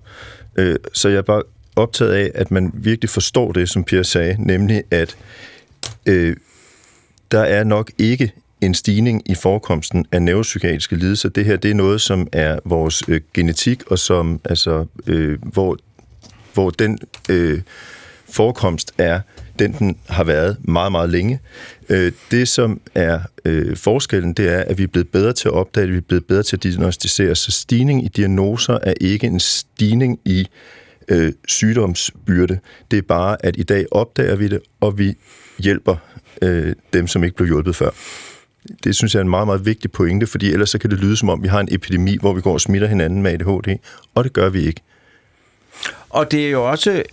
Øh, så jeg er bare optaget af, at man virkelig forstår det, som Per sagde, nemlig at øh, der er nok ikke en stigning i forekomsten af neuropsykiatriske lidelser. Det her det er noget, som er vores øh, genetik, og som altså, øh, hvor, hvor den øh, forekomst er den, den har været meget, meget længe. Øh, det, som er øh, forskellen, det er, at vi er blevet bedre til at opdage vi er blevet bedre til at diagnostisere. Så stigning i diagnoser er ikke en stigning i øh, sygdomsbyrde. Det er bare, at i dag opdager vi det, og vi hjælper øh, dem, som ikke blev hjulpet før. Det synes jeg er en meget, meget vigtig pointe, fordi ellers så kan det lyde som om, vi har en epidemi, hvor vi går og smitter hinanden med ADHD, og det gør vi ikke. Og det er jo også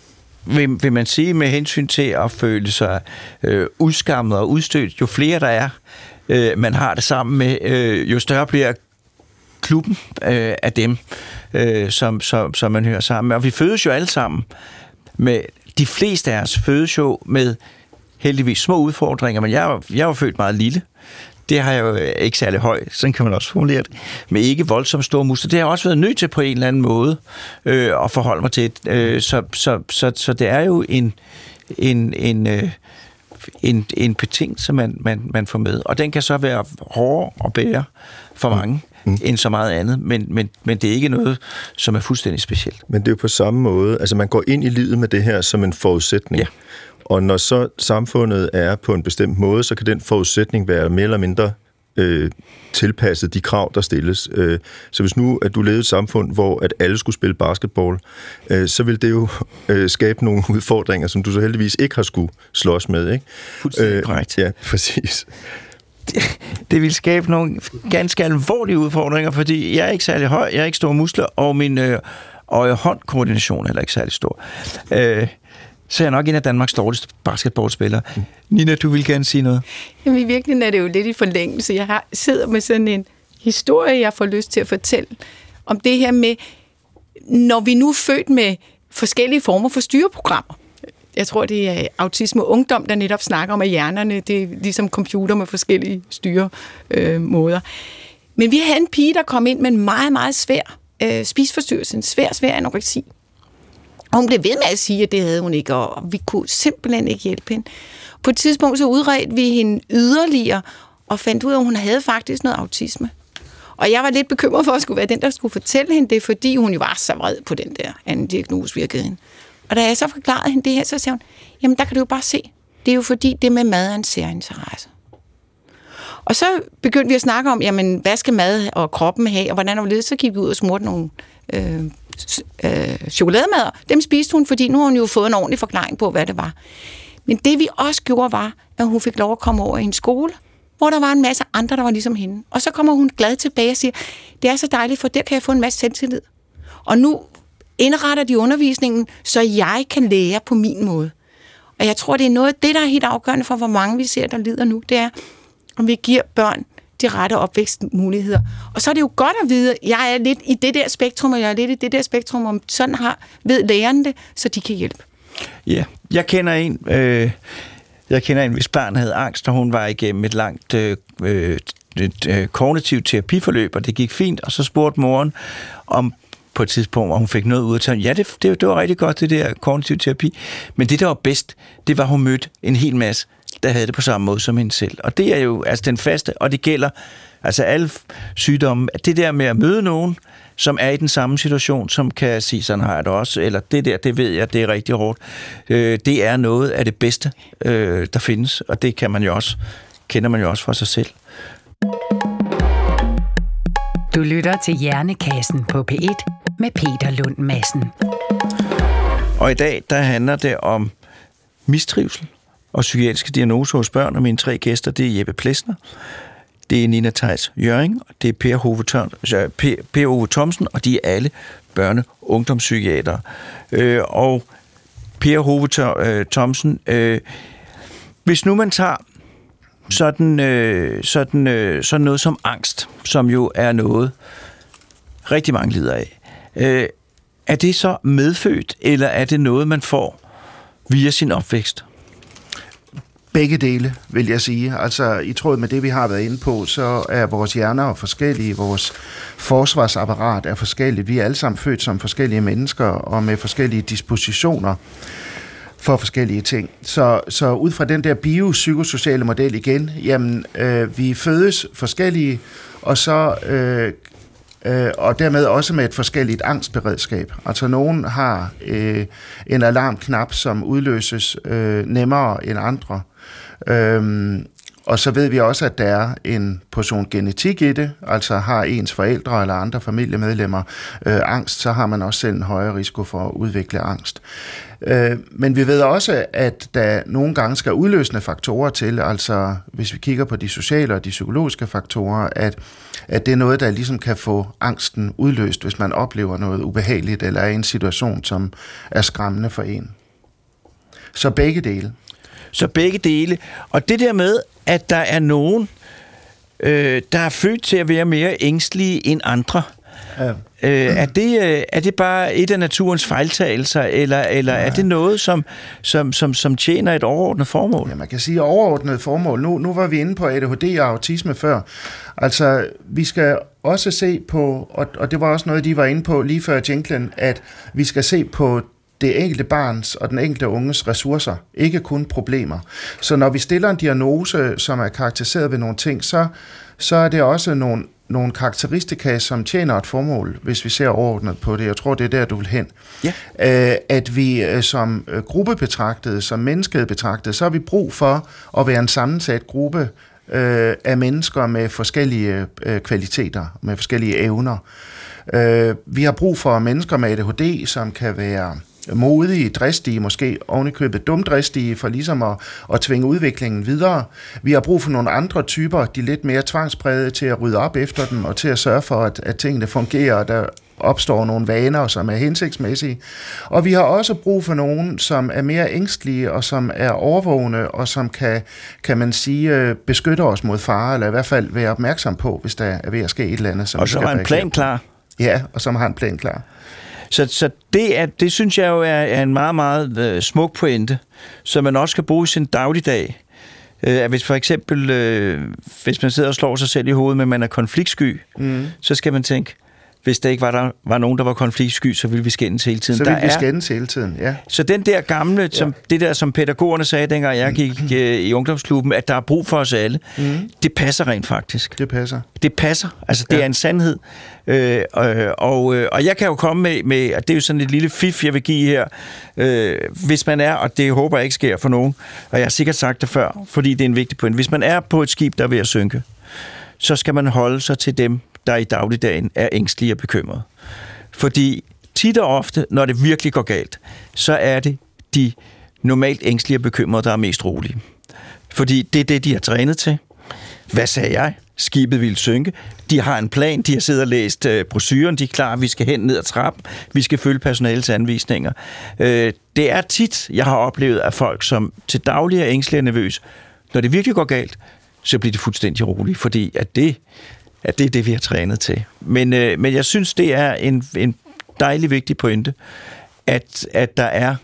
vil, vil man sige med hensyn til at føle sig øh, udskammet og udstødt, jo flere der er, øh, man har det sammen med, øh, jo større bliver klubben øh, af dem, øh, som, som, som man hører sammen med. Og vi fødes jo alle sammen med, de fleste af os fødes jo med heldigvis små udfordringer, men jeg, jeg var født meget lille. Det har jeg jo ikke særlig høj, sådan kan man også formulere det, med ikke voldsomt store muskler. Det har jeg også været nødt til på en eller anden måde øh, at forholde mig til. Øh, så, så, så, så det er jo en, en, en, øh, en, en betingelse, man, man, man får med. Og den kan så være hårdere at bære for mm. mange. Mm. end så meget andet, men, men, men det er ikke noget, som er fuldstændig specielt. Men det er jo på samme måde, altså man går ind i livet med det her som en forudsætning. Ja. Og når så samfundet er på en bestemt måde, så kan den forudsætning være mere eller mindre øh, tilpasset de krav, der stilles. Øh, så hvis nu, at du levede et samfund, hvor at alle skulle spille basketball, øh, så vil det jo øh, skabe nogle <laughs> udfordringer, som du så heldigvis ikke har skulle slås med. Ikke? Fuldstændig øh, korrekt. Ja, <laughs> præcis. det, det vil skabe nogle ganske alvorlige udfordringer, fordi jeg er ikke særlig høj, jeg har ikke store muskler, og min øh, øje-hånd-koordination er heller ikke særlig stor. Øh, så er jeg nok en af Danmarks dårligste basketballspillere. Mm. Nina, du vil gerne sige noget? Jamen i virkeligheden er det jo lidt i forlængelse. Jeg har, sidder med sådan en historie, jeg får lyst til at fortælle om det her med, når vi nu er født med forskellige former for styreprogrammer. Jeg tror, det er autisme og ungdom, der netop snakker om, at hjernerne det er ligesom computer med forskellige styremåder. Øh, Men vi havde en pige, der kom ind med en meget, meget svær øh, spisforstyrrelse, en svær, svær anoreksi. Og hun blev ved med at sige, at det havde hun ikke, og vi kunne simpelthen ikke hjælpe hende. På et tidspunkt så udredte vi hende yderligere, og fandt ud af, at hun havde faktisk noget autisme. Og jeg var lidt bekymret for at skulle være den, der skulle fortælle hende det, fordi hun jo var så vred på den der anden diagnose, vi havde givet hende. Og da jeg så forklarede hende det her, så sagde hun, jamen der kan du jo bare se, det er jo fordi, det med mad er en særinteresse. Og så begyndte vi at snakke om, jamen, hvad skal mad og kroppen have, og hvordan og hvorledes, så gik vi ud og smurte nogle øh, øh, chokolademader. Dem spiste hun, fordi nu har hun jo fået en ordentlig forklaring på, hvad det var. Men det vi også gjorde, var, at hun fik lov at komme over i en skole, hvor der var en masse andre, der var ligesom hende. Og så kommer hun glad tilbage og siger, det er så dejligt, for der kan jeg få en masse selvtillid. Og nu indretter de undervisningen, så jeg kan lære på min måde. Og jeg tror, det er noget af det, der er helt afgørende for, hvor mange vi ser, der lider nu. Det er, om vi giver børn de rette opvækstmuligheder. Og så er det jo godt at vide, at jeg er lidt i det der spektrum, og jeg er lidt i det der spektrum, om sådan har, ved lærerne det, så de kan hjælpe. Ja, jeg kender en, øh, jeg kender en, hvis barn havde angst, og hun var igennem et langt øh, øh et, øh, kognitivt terapiforløb, og det gik fint, og så spurgte moren om på et tidspunkt, hvor hun fik noget ud af tage. Ja, det, det, det var rigtig godt, det der kognitiv terapi. Men det, der var bedst, det var, at hun mødte en hel masse, der havde det på samme måde som hende selv. Og det er jo altså den faste, og det gælder altså alle sygdomme. Det der med at møde nogen, som er i den samme situation, som kan sige, sådan har jeg det også, eller det der, det ved jeg, det er rigtig hårdt. Øh, det er noget af det bedste, øh, der findes, og det kan man jo også, kender man jo også fra sig selv. Du lytter til Hjernekassen på P1 med Peter Lund Madsen. Og i dag, der handler det om mistrivsel og psykiatriske diagnoser hos børn, og mine tre gæster, det er Jeppe Plesner, det er Nina Theis Jøring, det er Per Hove, per, per Ove Thomsen, og de er alle børne- og ungdomspsykiater. Øh, og Per Hove øh, Thomsen, øh, hvis nu man tager sådan, øh, sådan, øh, sådan noget som angst, som jo er noget, rigtig mange lider af, øh, er det så medfødt, eller er det noget, man får via sin opvækst? Begge dele, vil jeg sige. Altså, i tråd med det, vi har været inde på, så er vores hjerner forskellige, vores forsvarsapparat er forskelligt. Vi er alle sammen født som forskellige mennesker og med forskellige dispositioner for forskellige ting. Så, så ud fra den der biopsykosociale model igen, jamen, øh, vi fødes forskellige, og så øh, øh, og dermed også med et forskelligt angstberedskab. Altså nogen har øh, en alarmknap, som udløses øh, nemmere end andre. Øhm, og så ved vi også, at der er en portion genetik i det, altså har ens forældre eller andre familiemedlemmer øh, angst, så har man også selv en højere risiko for at udvikle angst. Øh, men vi ved også, at der nogle gange skal udløsende faktorer til, altså hvis vi kigger på de sociale og de psykologiske faktorer, at, at det er noget, der ligesom kan få angsten udløst, hvis man oplever noget ubehageligt eller er i en situation, som er skræmmende for en. Så begge dele. Så begge dele. Og det der med, at der er nogen, øh, der er født til at være mere ængstlige end andre, Ja. Øh, er, det, øh, er det bare et af naturens fejltagelser, eller, eller ja. er det noget, som, som, som, som tjener et overordnet formål? Ja, man kan sige overordnet formål. Nu, nu var vi inde på ADHD og autisme før. Altså, vi skal også se på, og, og det var også noget, de var inde på lige før jinglen, at vi skal se på det enkelte barns og den enkelte unges ressourcer, ikke kun problemer. Så når vi stiller en diagnose, som er karakteriseret ved nogle ting, så, så er det også nogle, nogle karakteristika, som tjener et formål, hvis vi ser overordnet på det. Jeg tror, det er der, du vil hen. Ja. Øh, at vi øh, som øh, gruppe betragtet, som mennesket betragtet, så har vi brug for at være en sammensat gruppe af mennesker med forskellige kvaliteter, med forskellige evner. vi har brug for mennesker med ADHD, som kan være modige, dristige, måske ovenikøbet dumdristige, for ligesom at, at tvinge udviklingen videre. Vi har brug for nogle andre typer, de lidt mere tvangsprægede til at rydde op efter dem, og til at sørge for, at, at tingene fungerer, og der opstår nogle vaner, som er hensigtsmæssige. Og vi har også brug for nogen, som er mere ængstlige, og som er overvågne, og som kan, kan man sige, beskytte os mod fare, eller i hvert fald være opmærksom på, hvis der er ved at ske et eller andet. Som og så har en plan klar. Ja, og som har en plan klar. Så, så det, er, det synes jeg jo er, er en meget, meget uh, smuk pointe, som man også kan bruge i sin dagligdag. Uh, hvis for eksempel, uh, hvis man sidder og slår sig selv i hovedet, men man er konfliktsky, mm. så skal man tænke, hvis der ikke var, der var nogen, der var konfliktsky, så ville vi skændes hele tiden. Så ville der vi skændes hele tiden, ja. Så den der gamle, som, ja. det der, som pædagogerne sagde, dengang jeg gik <clears throat> øh, i ungdomsklubben, at der er brug for os alle, mm. det passer rent faktisk. Det passer. Det passer. Altså, det ja. er en sandhed. Øh, og, og, øh, og jeg kan jo komme med, med, at det er jo sådan et lille fif, jeg vil give her, øh, hvis man er, og det håber jeg ikke sker for nogen, og jeg har sikkert sagt det før, fordi det er en vigtig point, hvis man er på et skib, der er ved at synke, så skal man holde sig til dem, der i dagligdagen er ængstelige og bekymrede. Fordi tit og ofte, når det virkelig går galt, så er det de normalt ængstlige og bekymrede, der er mest rolige. Fordi det er det, de har trænet til. Hvad sagde jeg? Skibet vil synke. De har en plan, de har siddet og læst øh, brosyren, de er klar, vi skal hen ned ad trappen, vi skal følge personalets anvisninger. Øh, det er tit, jeg har oplevet, at folk, som til daglig er ængstlige og nervøse, når det virkelig går galt, så bliver de fuldstændig rolige, fordi at det, at det er det, vi har trænet til. Men, øh, men jeg synes, det er en, en dejlig vigtig pointe, at, at der er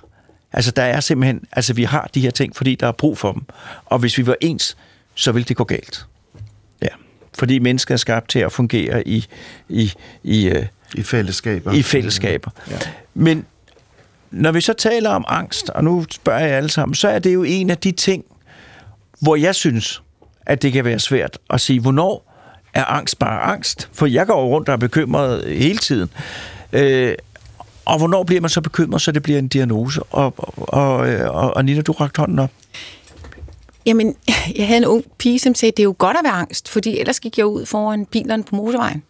Altså, der er simpelthen, altså, vi har de her ting, fordi der er brug for dem. Og hvis vi var ens, så ville det gå galt. Ja. Fordi mennesker er skabt til at fungere i, i, i, øh, I fællesskaber. I fællesskaber. Ja. Men når vi så taler om angst, og nu spørger jeg alle sammen, så er det jo en af de ting, hvor jeg synes, at det kan være svært at sige, hvornår er angst bare angst? For jeg går rundt og er bekymret hele tiden. Øh, og hvornår bliver man så bekymret, så det bliver en diagnose? Og, og, og, og Nina, du rakte hånden op. Jamen, <laughs> jeg havde en ung pige, som sagde, det er jo godt at være angst, fordi ellers gik jeg ud foran bilerne på motorvejen.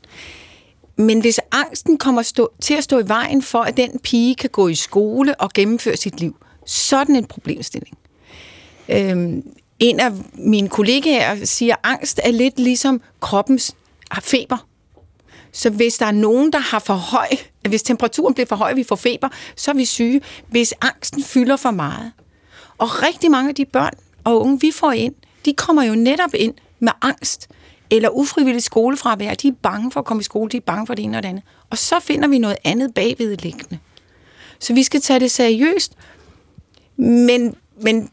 Men hvis angsten kommer stå, til at stå i vejen for, at den pige kan gå i skole og gennemføre sit liv, så er den en problemstilling. Øhm, en af mine kollegaer siger, at angst er lidt ligesom kroppens feber. Så hvis der er nogen, der har for høj, hvis temperaturen bliver for høj, vi får feber, så er vi syge. Hvis angsten fylder for meget. Og rigtig mange af de børn og unge, vi får ind, de kommer jo netop ind med angst eller ufrivilligt skolefravær. De er bange for at komme i skole, de er bange for det ene og det andet. Og så finder vi noget andet bagvedliggende. Så vi skal tage det seriøst, men, men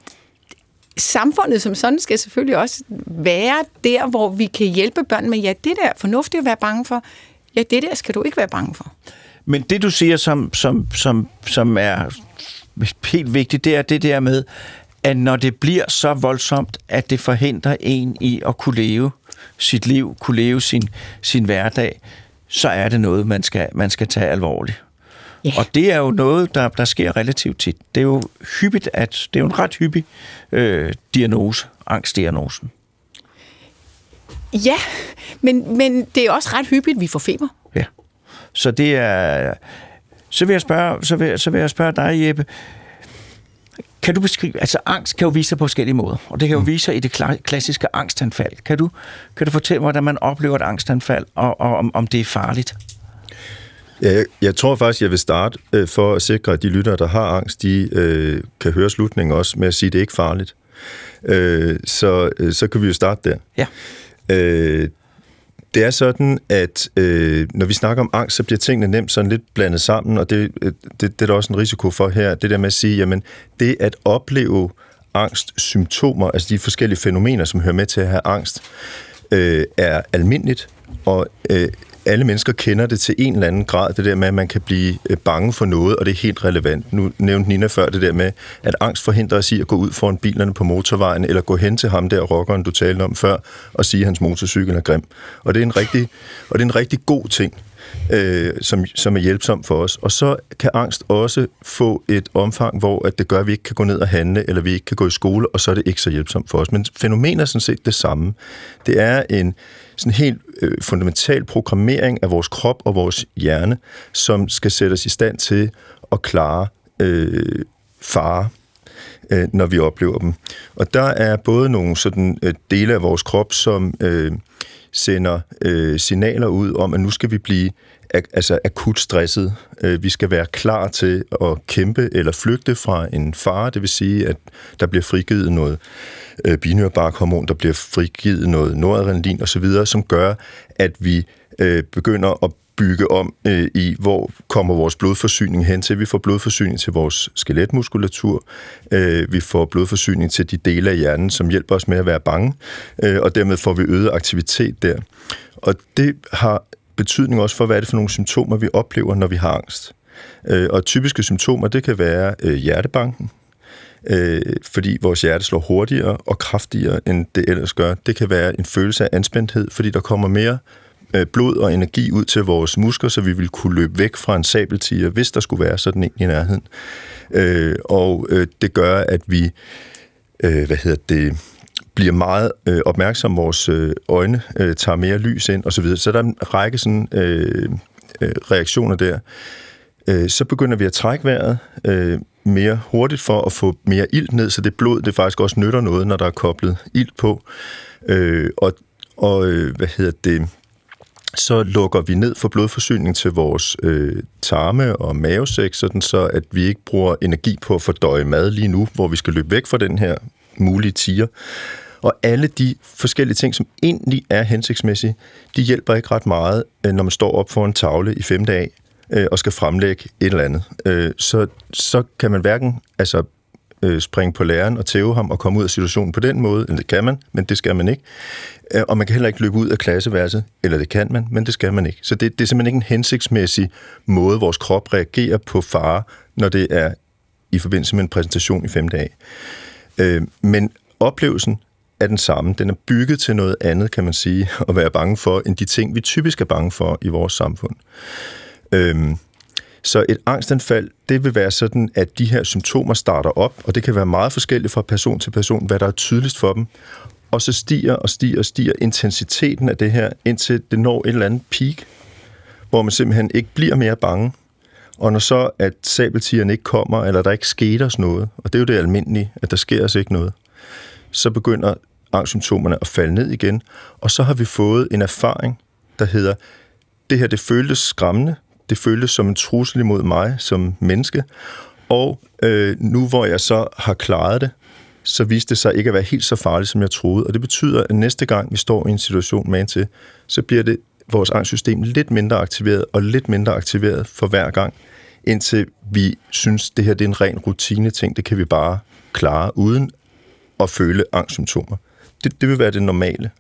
samfundet som sådan skal selvfølgelig også være der, hvor vi kan hjælpe børn med, ja, det der er fornuftigt at være bange for, ja, det der skal du ikke være bange for. Men det, du siger, som, som, som, som er helt vigtigt, det er det der med, at når det bliver så voldsomt, at det forhindrer en i at kunne leve sit liv, kunne leve sin, sin hverdag, så er det noget, man skal, man skal tage alvorligt. Yeah. Og det er jo noget, der, der sker relativt tit. Det er jo hyppigt, at det er jo en ret hyppig øh, diagnose, angstdiagnosen. Ja, men, men det er også ret hyppigt, at vi får feber. Ja, så det er... Så vil jeg spørge, så vil, så vil jeg spørge dig, Jeppe. Kan du beskrive, altså angst kan jo vise sig på forskellige måder, og det kan jo mm. vise sig i det klassiske angstanfald. Kan du, kan du fortælle mig, hvordan man oplever et angstanfald, og, og om, om det er farligt? Jeg, jeg tror faktisk, jeg vil starte øh, for at sikre, at de lyttere, der har angst, de øh, kan høre slutningen også med at sige, at det er ikke farligt. Øh, så, øh, så kan vi jo starte der. Ja. Øh, det er sådan, at øh, når vi snakker om angst, så bliver tingene nemt sådan lidt blandet sammen, og det, øh, det, det er der også en risiko for her. Det der med at sige, jamen det at opleve angstsymptomer, altså de forskellige fænomener, som hører med til at have angst, øh, er almindeligt, og øh, alle mennesker kender det til en eller anden grad, det der med, at man kan blive øh, bange for noget, og det er helt relevant. Nu nævnte Nina før det der med, at angst forhindrer os i at gå ud foran bilerne på motorvejen, eller gå hen til ham der rockeren, du talte om før, og sige, at hans motorcykel er grim. Og det er en rigtig, og det er en rigtig god ting øh, som, som er hjælpsom for os. Og så kan angst også få et omfang, hvor at det gør, at vi ikke kan gå ned og handle, eller vi ikke kan gå i skole, og så er det ikke så hjælpsomt for os. Men fænomenet er sådan set det samme. Det er en sådan helt øh, fundamental programmering af vores krop og vores hjerne, som skal sætte os i stand til at klare øh, fare, øh, når vi oplever dem. Og der er både nogle sådan øh, dele af vores krop, som øh, sender øh, signaler ud om, at nu skal vi blive altså akut stresset. Øh, vi skal være klar til at kæmpe eller flygte fra en fare, det vil sige, at der bliver frigivet noget øh, binyrbarkhormon, der bliver frigivet noget noradrenalin osv., som gør, at vi øh, begynder at bygge om øh, i, hvor kommer vores blodforsyning hen til. Vi får blodforsyning til vores skeletmuskulatur, øh, vi får blodforsyning til de dele af hjernen, som hjælper os med at være bange, øh, og dermed får vi øget aktivitet der. Og det har betydning også for, hvad er det for nogle symptomer, vi oplever, når vi har angst. Øh, og typiske symptomer, det kan være øh, hjertebanken, øh, fordi vores hjerte slår hurtigere og kraftigere, end det ellers gør. Det kan være en følelse af anspændthed, fordi der kommer mere Øh, blod og energi ud til vores muskler, så vi vil kunne løbe væk fra en sabeltiger, hvis der skulle være sådan en i nærheden. Øh, og øh, det gør, at vi øh, hvad hedder det, bliver meget øh, opmærksom, vores øh, øjne øh, tager mere lys ind osv. Så der er en række sådan, øh, øh, reaktioner der. Øh, så begynder vi at trække vejret øh, mere hurtigt for at få mere ilt ned, så det blod det faktisk også nytter noget, når der er koblet ilt på. Øh, og og øh, hvad hedder det, så lukker vi ned for blodforsyning til vores øh, tarme og mavesæk, sådan så at vi ikke bruger energi på at fordøje mad lige nu, hvor vi skal løbe væk fra den her mulige tiger. Og alle de forskellige ting, som egentlig er hensigtsmæssige, de hjælper ikke ret meget, øh, når man står op for en tavle i femte dag øh, og skal fremlægge et eller andet. Øh, så, så kan man hverken altså, Øh, springe på læreren og tæve ham og komme ud af situationen på den måde, eller det kan man, men det skal man ikke. Øh, og man kan heller ikke løbe ud af klasseværelset, eller det kan man, men det skal man ikke. Så det, det er simpelthen ikke en hensigtsmæssig måde, vores krop reagerer på fare, når det er i forbindelse med en præsentation i fem dage. Øh, men oplevelsen er den samme. Den er bygget til noget andet, kan man sige, <laughs> at være bange for, end de ting, vi typisk er bange for i vores samfund. Øhm, så et angstanfald, det vil være sådan, at de her symptomer starter op, og det kan være meget forskelligt fra person til person, hvad der er tydeligst for dem. Og så stiger og stiger og stiger intensiteten af det her, indtil det når et eller andet peak, hvor man simpelthen ikke bliver mere bange. Og når så, at sabeltigerne ikke kommer, eller der ikke sker os noget, og det er jo det almindelige, at der sker os ikke noget, så begynder angstsymptomerne at falde ned igen, og så har vi fået en erfaring, der hedder, det her det føltes skræmmende, det føltes som en trussel imod mig som menneske, og øh, nu hvor jeg så har klaret det, så viste det sig ikke at være helt så farligt, som jeg troede. Og det betyder, at næste gang vi står i en situation med til, så bliver det vores angstsystem lidt mindre aktiveret og lidt mindre aktiveret for hver gang, indtil vi synes, det her det er en ren rutine ting, det kan vi bare klare, uden at føle angstsymptomer. Det, det vil være det normale.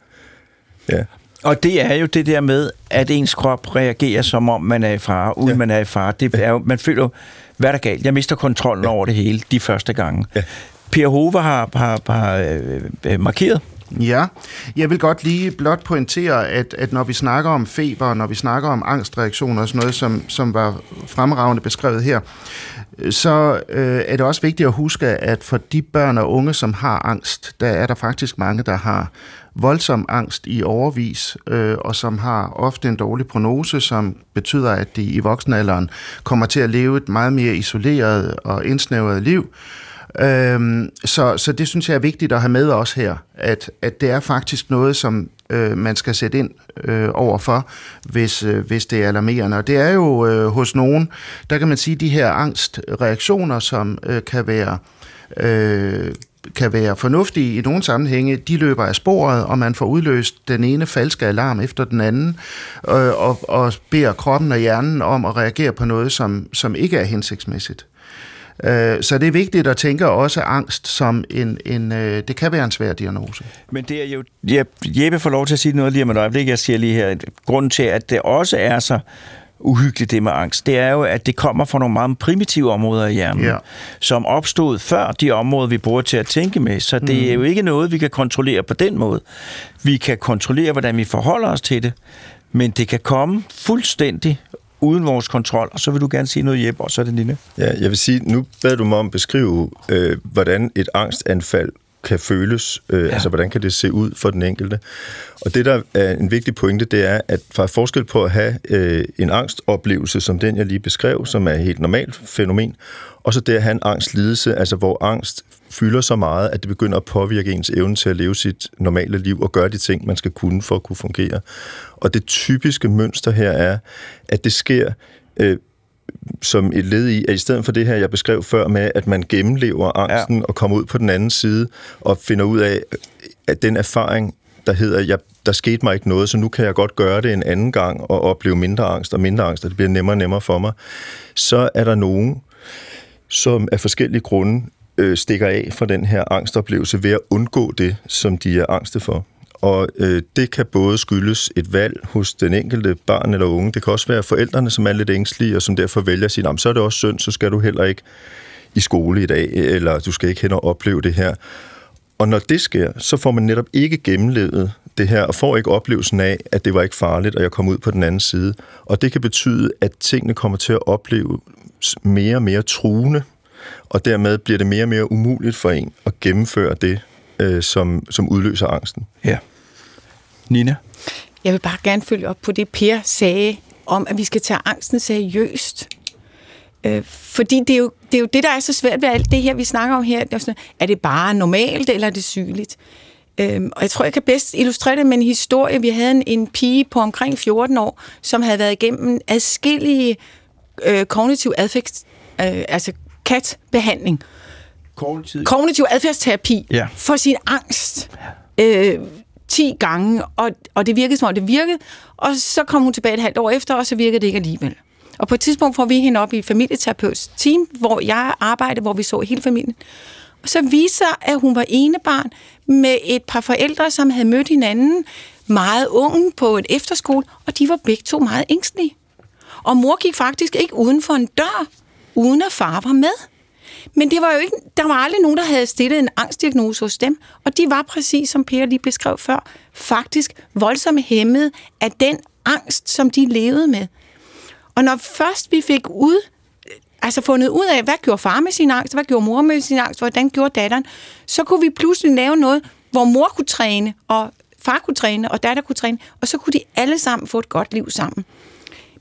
Ja. Og det er jo det der med, at ens krop reagerer som om man er i fare, uden ja. man er i fare. Det er jo, man føler hvad er der galt? Jeg mister kontrollen ja. over det hele de første gange. Ja. Per Hove har, har, har øh, øh, markeret Ja, jeg vil godt lige blot pointere, at, at når vi snakker om feber, når vi snakker om angstreaktioner og sådan noget, som, som var fremragende beskrevet her, så øh, er det også vigtigt at huske, at for de børn og unge, som har angst, der er der faktisk mange, der har voldsom angst i overvis, øh, og som har ofte en dårlig prognose, som betyder, at de i voksenalderen kommer til at leve et meget mere isoleret og indsnævret liv, Øhm, så, så det synes jeg er vigtigt at have med os her, at, at det er faktisk noget, som øh, man skal sætte ind øh, overfor, hvis, øh, hvis det er alarmerende. Og det er jo øh, hos nogen, der kan man sige, de her angstreaktioner, som øh, kan være... Øh, kan være fornuftige i nogle sammenhænge, de løber af sporet, og man får udløst den ene falske alarm efter den anden, øh, og, og beder kroppen og hjernen om at reagere på noget, som, som ikke er hensigtsmæssigt. Øh, så det er vigtigt at tænke også angst som en, en øh, det kan være en svær diagnose. Men det er jo, jeg, Jeppe får lov til at sige noget lige om et øjeblik, jeg siger lige her, grunden til, at det også er så uhyggeligt det med angst, det er jo, at det kommer fra nogle meget primitive områder i hjernen, ja. som opstod før de områder, vi bruger til at tænke med. Så det mm. er jo ikke noget, vi kan kontrollere på den måde. Vi kan kontrollere, hvordan vi forholder os til det, men det kan komme fuldstændig uden vores kontrol. Og så vil du gerne sige noget, Jeppe, og så er det Line. Ja, jeg vil sige, nu beder du mig om at beskrive, øh, hvordan et angstanfald kan føles, øh, ja. altså hvordan kan det se ud for den enkelte. Og det, der er en vigtig pointe, det er, at der er forskel på at have øh, en angstoplevelse, som den, jeg lige beskrev, som er et helt normalt fænomen, og så det at have en angstlidelse, altså hvor angst fylder så meget, at det begynder at påvirke ens evne til at leve sit normale liv og gøre de ting, man skal kunne for at kunne fungere. Og det typiske mønster her er, at det sker øh, som et led i, at i stedet for det her, jeg beskrev før med, at man gennemlever angsten ja. og kommer ud på den anden side og finder ud af, at den erfaring, der hedder, jeg, der skete mig ikke noget, så nu kan jeg godt gøre det en anden gang og opleve mindre angst og mindre angst, og det bliver nemmere og nemmere for mig, så er der nogen, som af forskellige grunde øh, stikker af fra den her angstoplevelse ved at undgå det, som de er angste for. Og øh, det kan både skyldes et valg hos den enkelte barn eller unge. Det kan også være forældrene, som er lidt ængstlige, og som derfor vælger at sige, så er det også synd, så skal du heller ikke i skole i dag, eller du skal ikke hen og opleve det her. Og når det sker, så får man netop ikke gennemlevet det her, og får ikke oplevelsen af, at det var ikke farligt, og jeg kom ud på den anden side. Og det kan betyde, at tingene kommer til at opleve mere og mere truende, og dermed bliver det mere og mere umuligt for en at gennemføre det, øh, som, som udløser angsten. Ja. Nina? Jeg vil bare gerne følge op på det, Per sagde om, at vi skal tage angsten seriøst. Øh, fordi det er, jo, det er jo det, der er så svært ved alt det her, vi snakker om her. Det er, sådan, er det bare normalt, eller er det sygeligt? Øhm, og jeg tror, jeg kan bedst illustrere det med en historie. Vi havde en, en pige på omkring 14 år, som havde været igennem adskillige øh, kognitiv adfærds, øh, altså CAT-behandling. Kognitiv, kognitiv adfærdsterapi ja. for sin angst. Øh, 10 gange, og, og det virkede som om det virkede, og så kom hun tilbage et halvt år efter, og så virkede det ikke alligevel. Og på et tidspunkt får vi hende op i familieterapeuts team, hvor jeg arbejdede, hvor vi så hele familien. Og så viser at hun var ene barn med et par forældre, som havde mødt hinanden meget unge på en efterskole, og de var begge to meget ængstlige. Og mor gik faktisk ikke uden for en dør, uden at far var med. Men det var jo ikke, der var aldrig nogen, der havde stillet en angstdiagnose hos dem, og de var præcis, som Per lige beskrev før, faktisk voldsomt hæmmet af den angst, som de levede med. Og når først vi fik ud, altså fundet ud af, hvad gjorde far med sin angst, hvad gjorde mor med sin angst, hvordan gjorde datteren, så kunne vi pludselig lave noget, hvor mor kunne træne, og far kunne træne, og datter kunne træne, og så kunne de alle sammen få et godt liv sammen.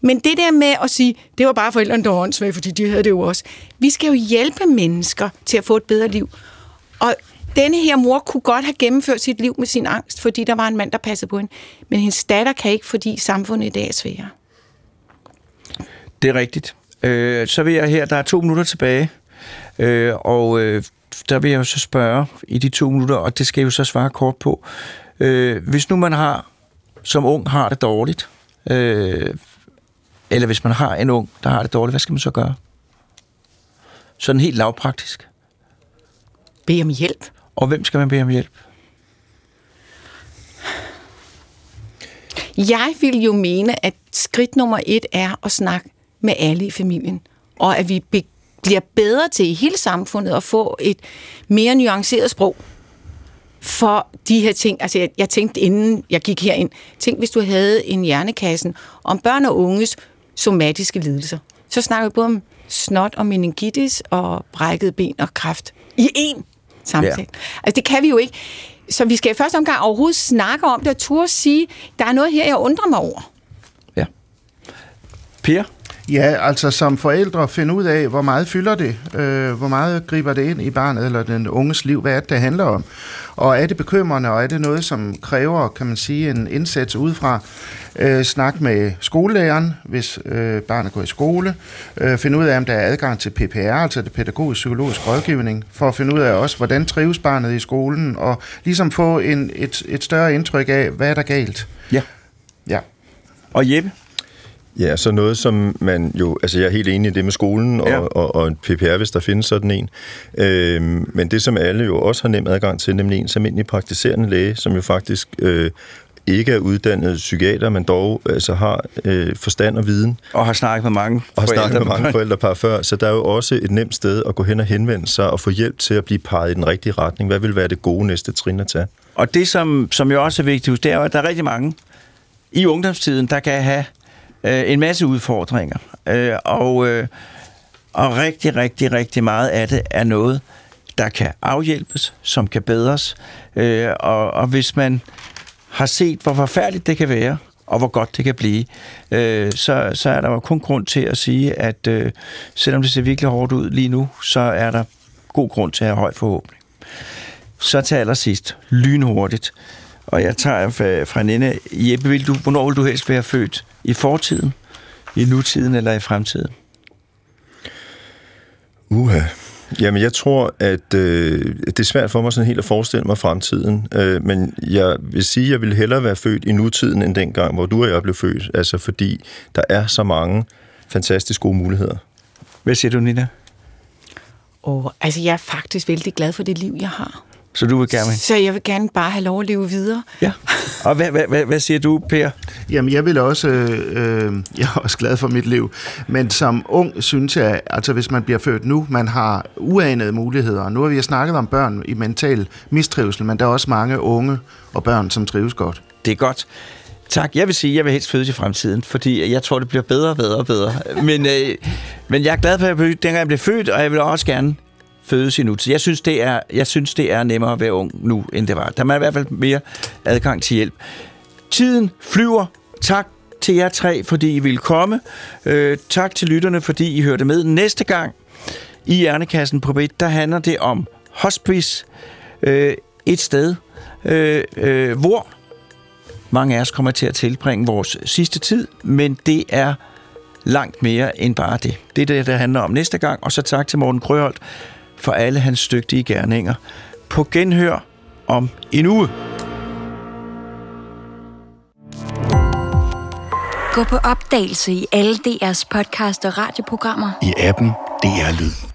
Men det der med at sige, det var bare forældrene, der var åndssvage, fordi de havde det jo også. Vi skal jo hjælpe mennesker til at få et bedre liv. Og denne her mor kunne godt have gennemført sit liv med sin angst, fordi der var en mand, der passede på hende. Men hendes datter kan ikke, fordi samfundet i dag er sværere. Det er rigtigt. Øh, så vil jeg her, der er to minutter tilbage, øh, og øh, der vil jeg jo så spørge i de to minutter, og det skal jeg jo så svare kort på. Øh, hvis nu man har, som ung har det dårligt, øh, eller hvis man har en ung, der har det dårligt, hvad skal man så gøre? Sådan helt lavpraktisk. Bede om hjælp. Og hvem skal man bede om hjælp? Jeg vil jo mene, at skridt nummer et er at snakke med alle i familien. Og at vi be- bliver bedre til i hele samfundet at få et mere nuanceret sprog for de her ting. Altså, jeg, jeg tænkte, inden jeg gik herind, tænk, hvis du havde en hjernekassen om børn og unges somatiske lidelser. Så snakker vi både om snot og meningitis og brækket ben og kræft i én samtale. Ja. Altså, det kan vi jo ikke. Så vi skal i første omgang overhovedet snakke om det og turde sige, der er noget her, jeg undrer mig over. Ja. Per? Ja, altså som forældre finde ud af, hvor meget fylder det, øh, hvor meget griber det ind i barnet eller den unges liv, hvad er det, det handler om. Og er det bekymrende, og er det noget, som kræver, kan man sige, en indsats udefra? Øh, snak med skolelæreren, hvis øh, barnet går i skole. Øh, finde ud af, om der er adgang til PPR, altså det pædagogisk-psykologisk rådgivning, for at finde ud af også, hvordan trives barnet i skolen, og ligesom få en, et, et større indtryk af, hvad er der galt. Ja. Ja. Og Jeppe? Ja, så noget, som man jo... Altså, jeg er helt enig i det med skolen og, Ja. og, og en PPR, hvis der findes sådan en. Øhm, men det, som alle jo også har nem adgang til, nemlig en almindelig praktiserende læge, som jo faktisk øh, ikke er uddannet psykiater, men dog altså, har øh, forstand og viden, Og har snakket med mange og har snakket med mange <laughs> forældre. forældrepar før, så der er jo også et nemt sted at gå hen og henvende sig og få hjælp til at blive peget i den rigtige retning. Hvad vil være det gode næste trin at tage? Og det, som, som jo også er vigtigt, det er jo, at der er rigtig mange i ungdomstiden, der kan have øh, en masse udfordringer. Øh, og, øh, og rigtig, rigtig, rigtig meget af det er noget, der kan afhjælpes, som kan bedres. Øh, og, og hvis man har set, hvor forfærdeligt det kan være, og hvor godt det kan blive, øh, så, så er der jo kun grund til at sige, at øh, selvom det ser virkelig hårdt ud lige nu, så er der god grund til at have høj forhåbning. Så til allersidst, lynhurtigt, og jeg tager fra, fra Nina. Jeppe, vil du, hvornår vil du helst være født? I fortiden, i nutiden eller i fremtiden? Uha. Jamen, jeg tror, at øh, det er svært for mig sådan helt at forestille mig fremtiden, øh, men jeg vil sige, at jeg vil hellere være født i nutiden end dengang, hvor du og jeg blev født, altså fordi der er så mange fantastisk gode muligheder. Hvad siger du, Nina? Og, altså, jeg er faktisk vældig glad for det liv, jeg har. Så du vil gerne... Så jeg vil gerne bare have lov at leve videre. Ja. Og hvad, hvad, hvad, hvad siger du, Per? Jamen, jeg vil også, øh, <laughs> jeg er også glad for mit liv, men som ung synes jeg, altså hvis man bliver født nu, man har uanede muligheder. Nu har vi snakket om børn i mental mistrivsel, men der er også mange unge og børn, som trives godt. Det er godt. Tak. Jeg vil sige, at jeg vil helst fødes i fremtiden, fordi jeg tror, det bliver bedre og bedre og bedre. Men, øh, men jeg er glad for, at jeg, dengang jeg blev født, og jeg vil også gerne fødes i nutid. Jeg synes, det er, jeg synes, det er nemmere at være ung nu, end det var. Der er i hvert fald mere adgang til hjælp. Tiden flyver. Tak til jer tre, fordi I ville komme. Øh, tak til lytterne, fordi I hørte med. Næste gang i Hjernekassen på B, der handler det om hospice. Øh, et sted, øh, øh, hvor mange af os kommer til at tilbringe vores sidste tid, men det er langt mere end bare det. Det er det, der handler om næste gang. Og så tak til Morten Krøholt for alle hans dygtige gerninger. På genhør om en uge. Gå på opdagelse i alle DR's podcast og radioprogrammer. I appen DR Lyd.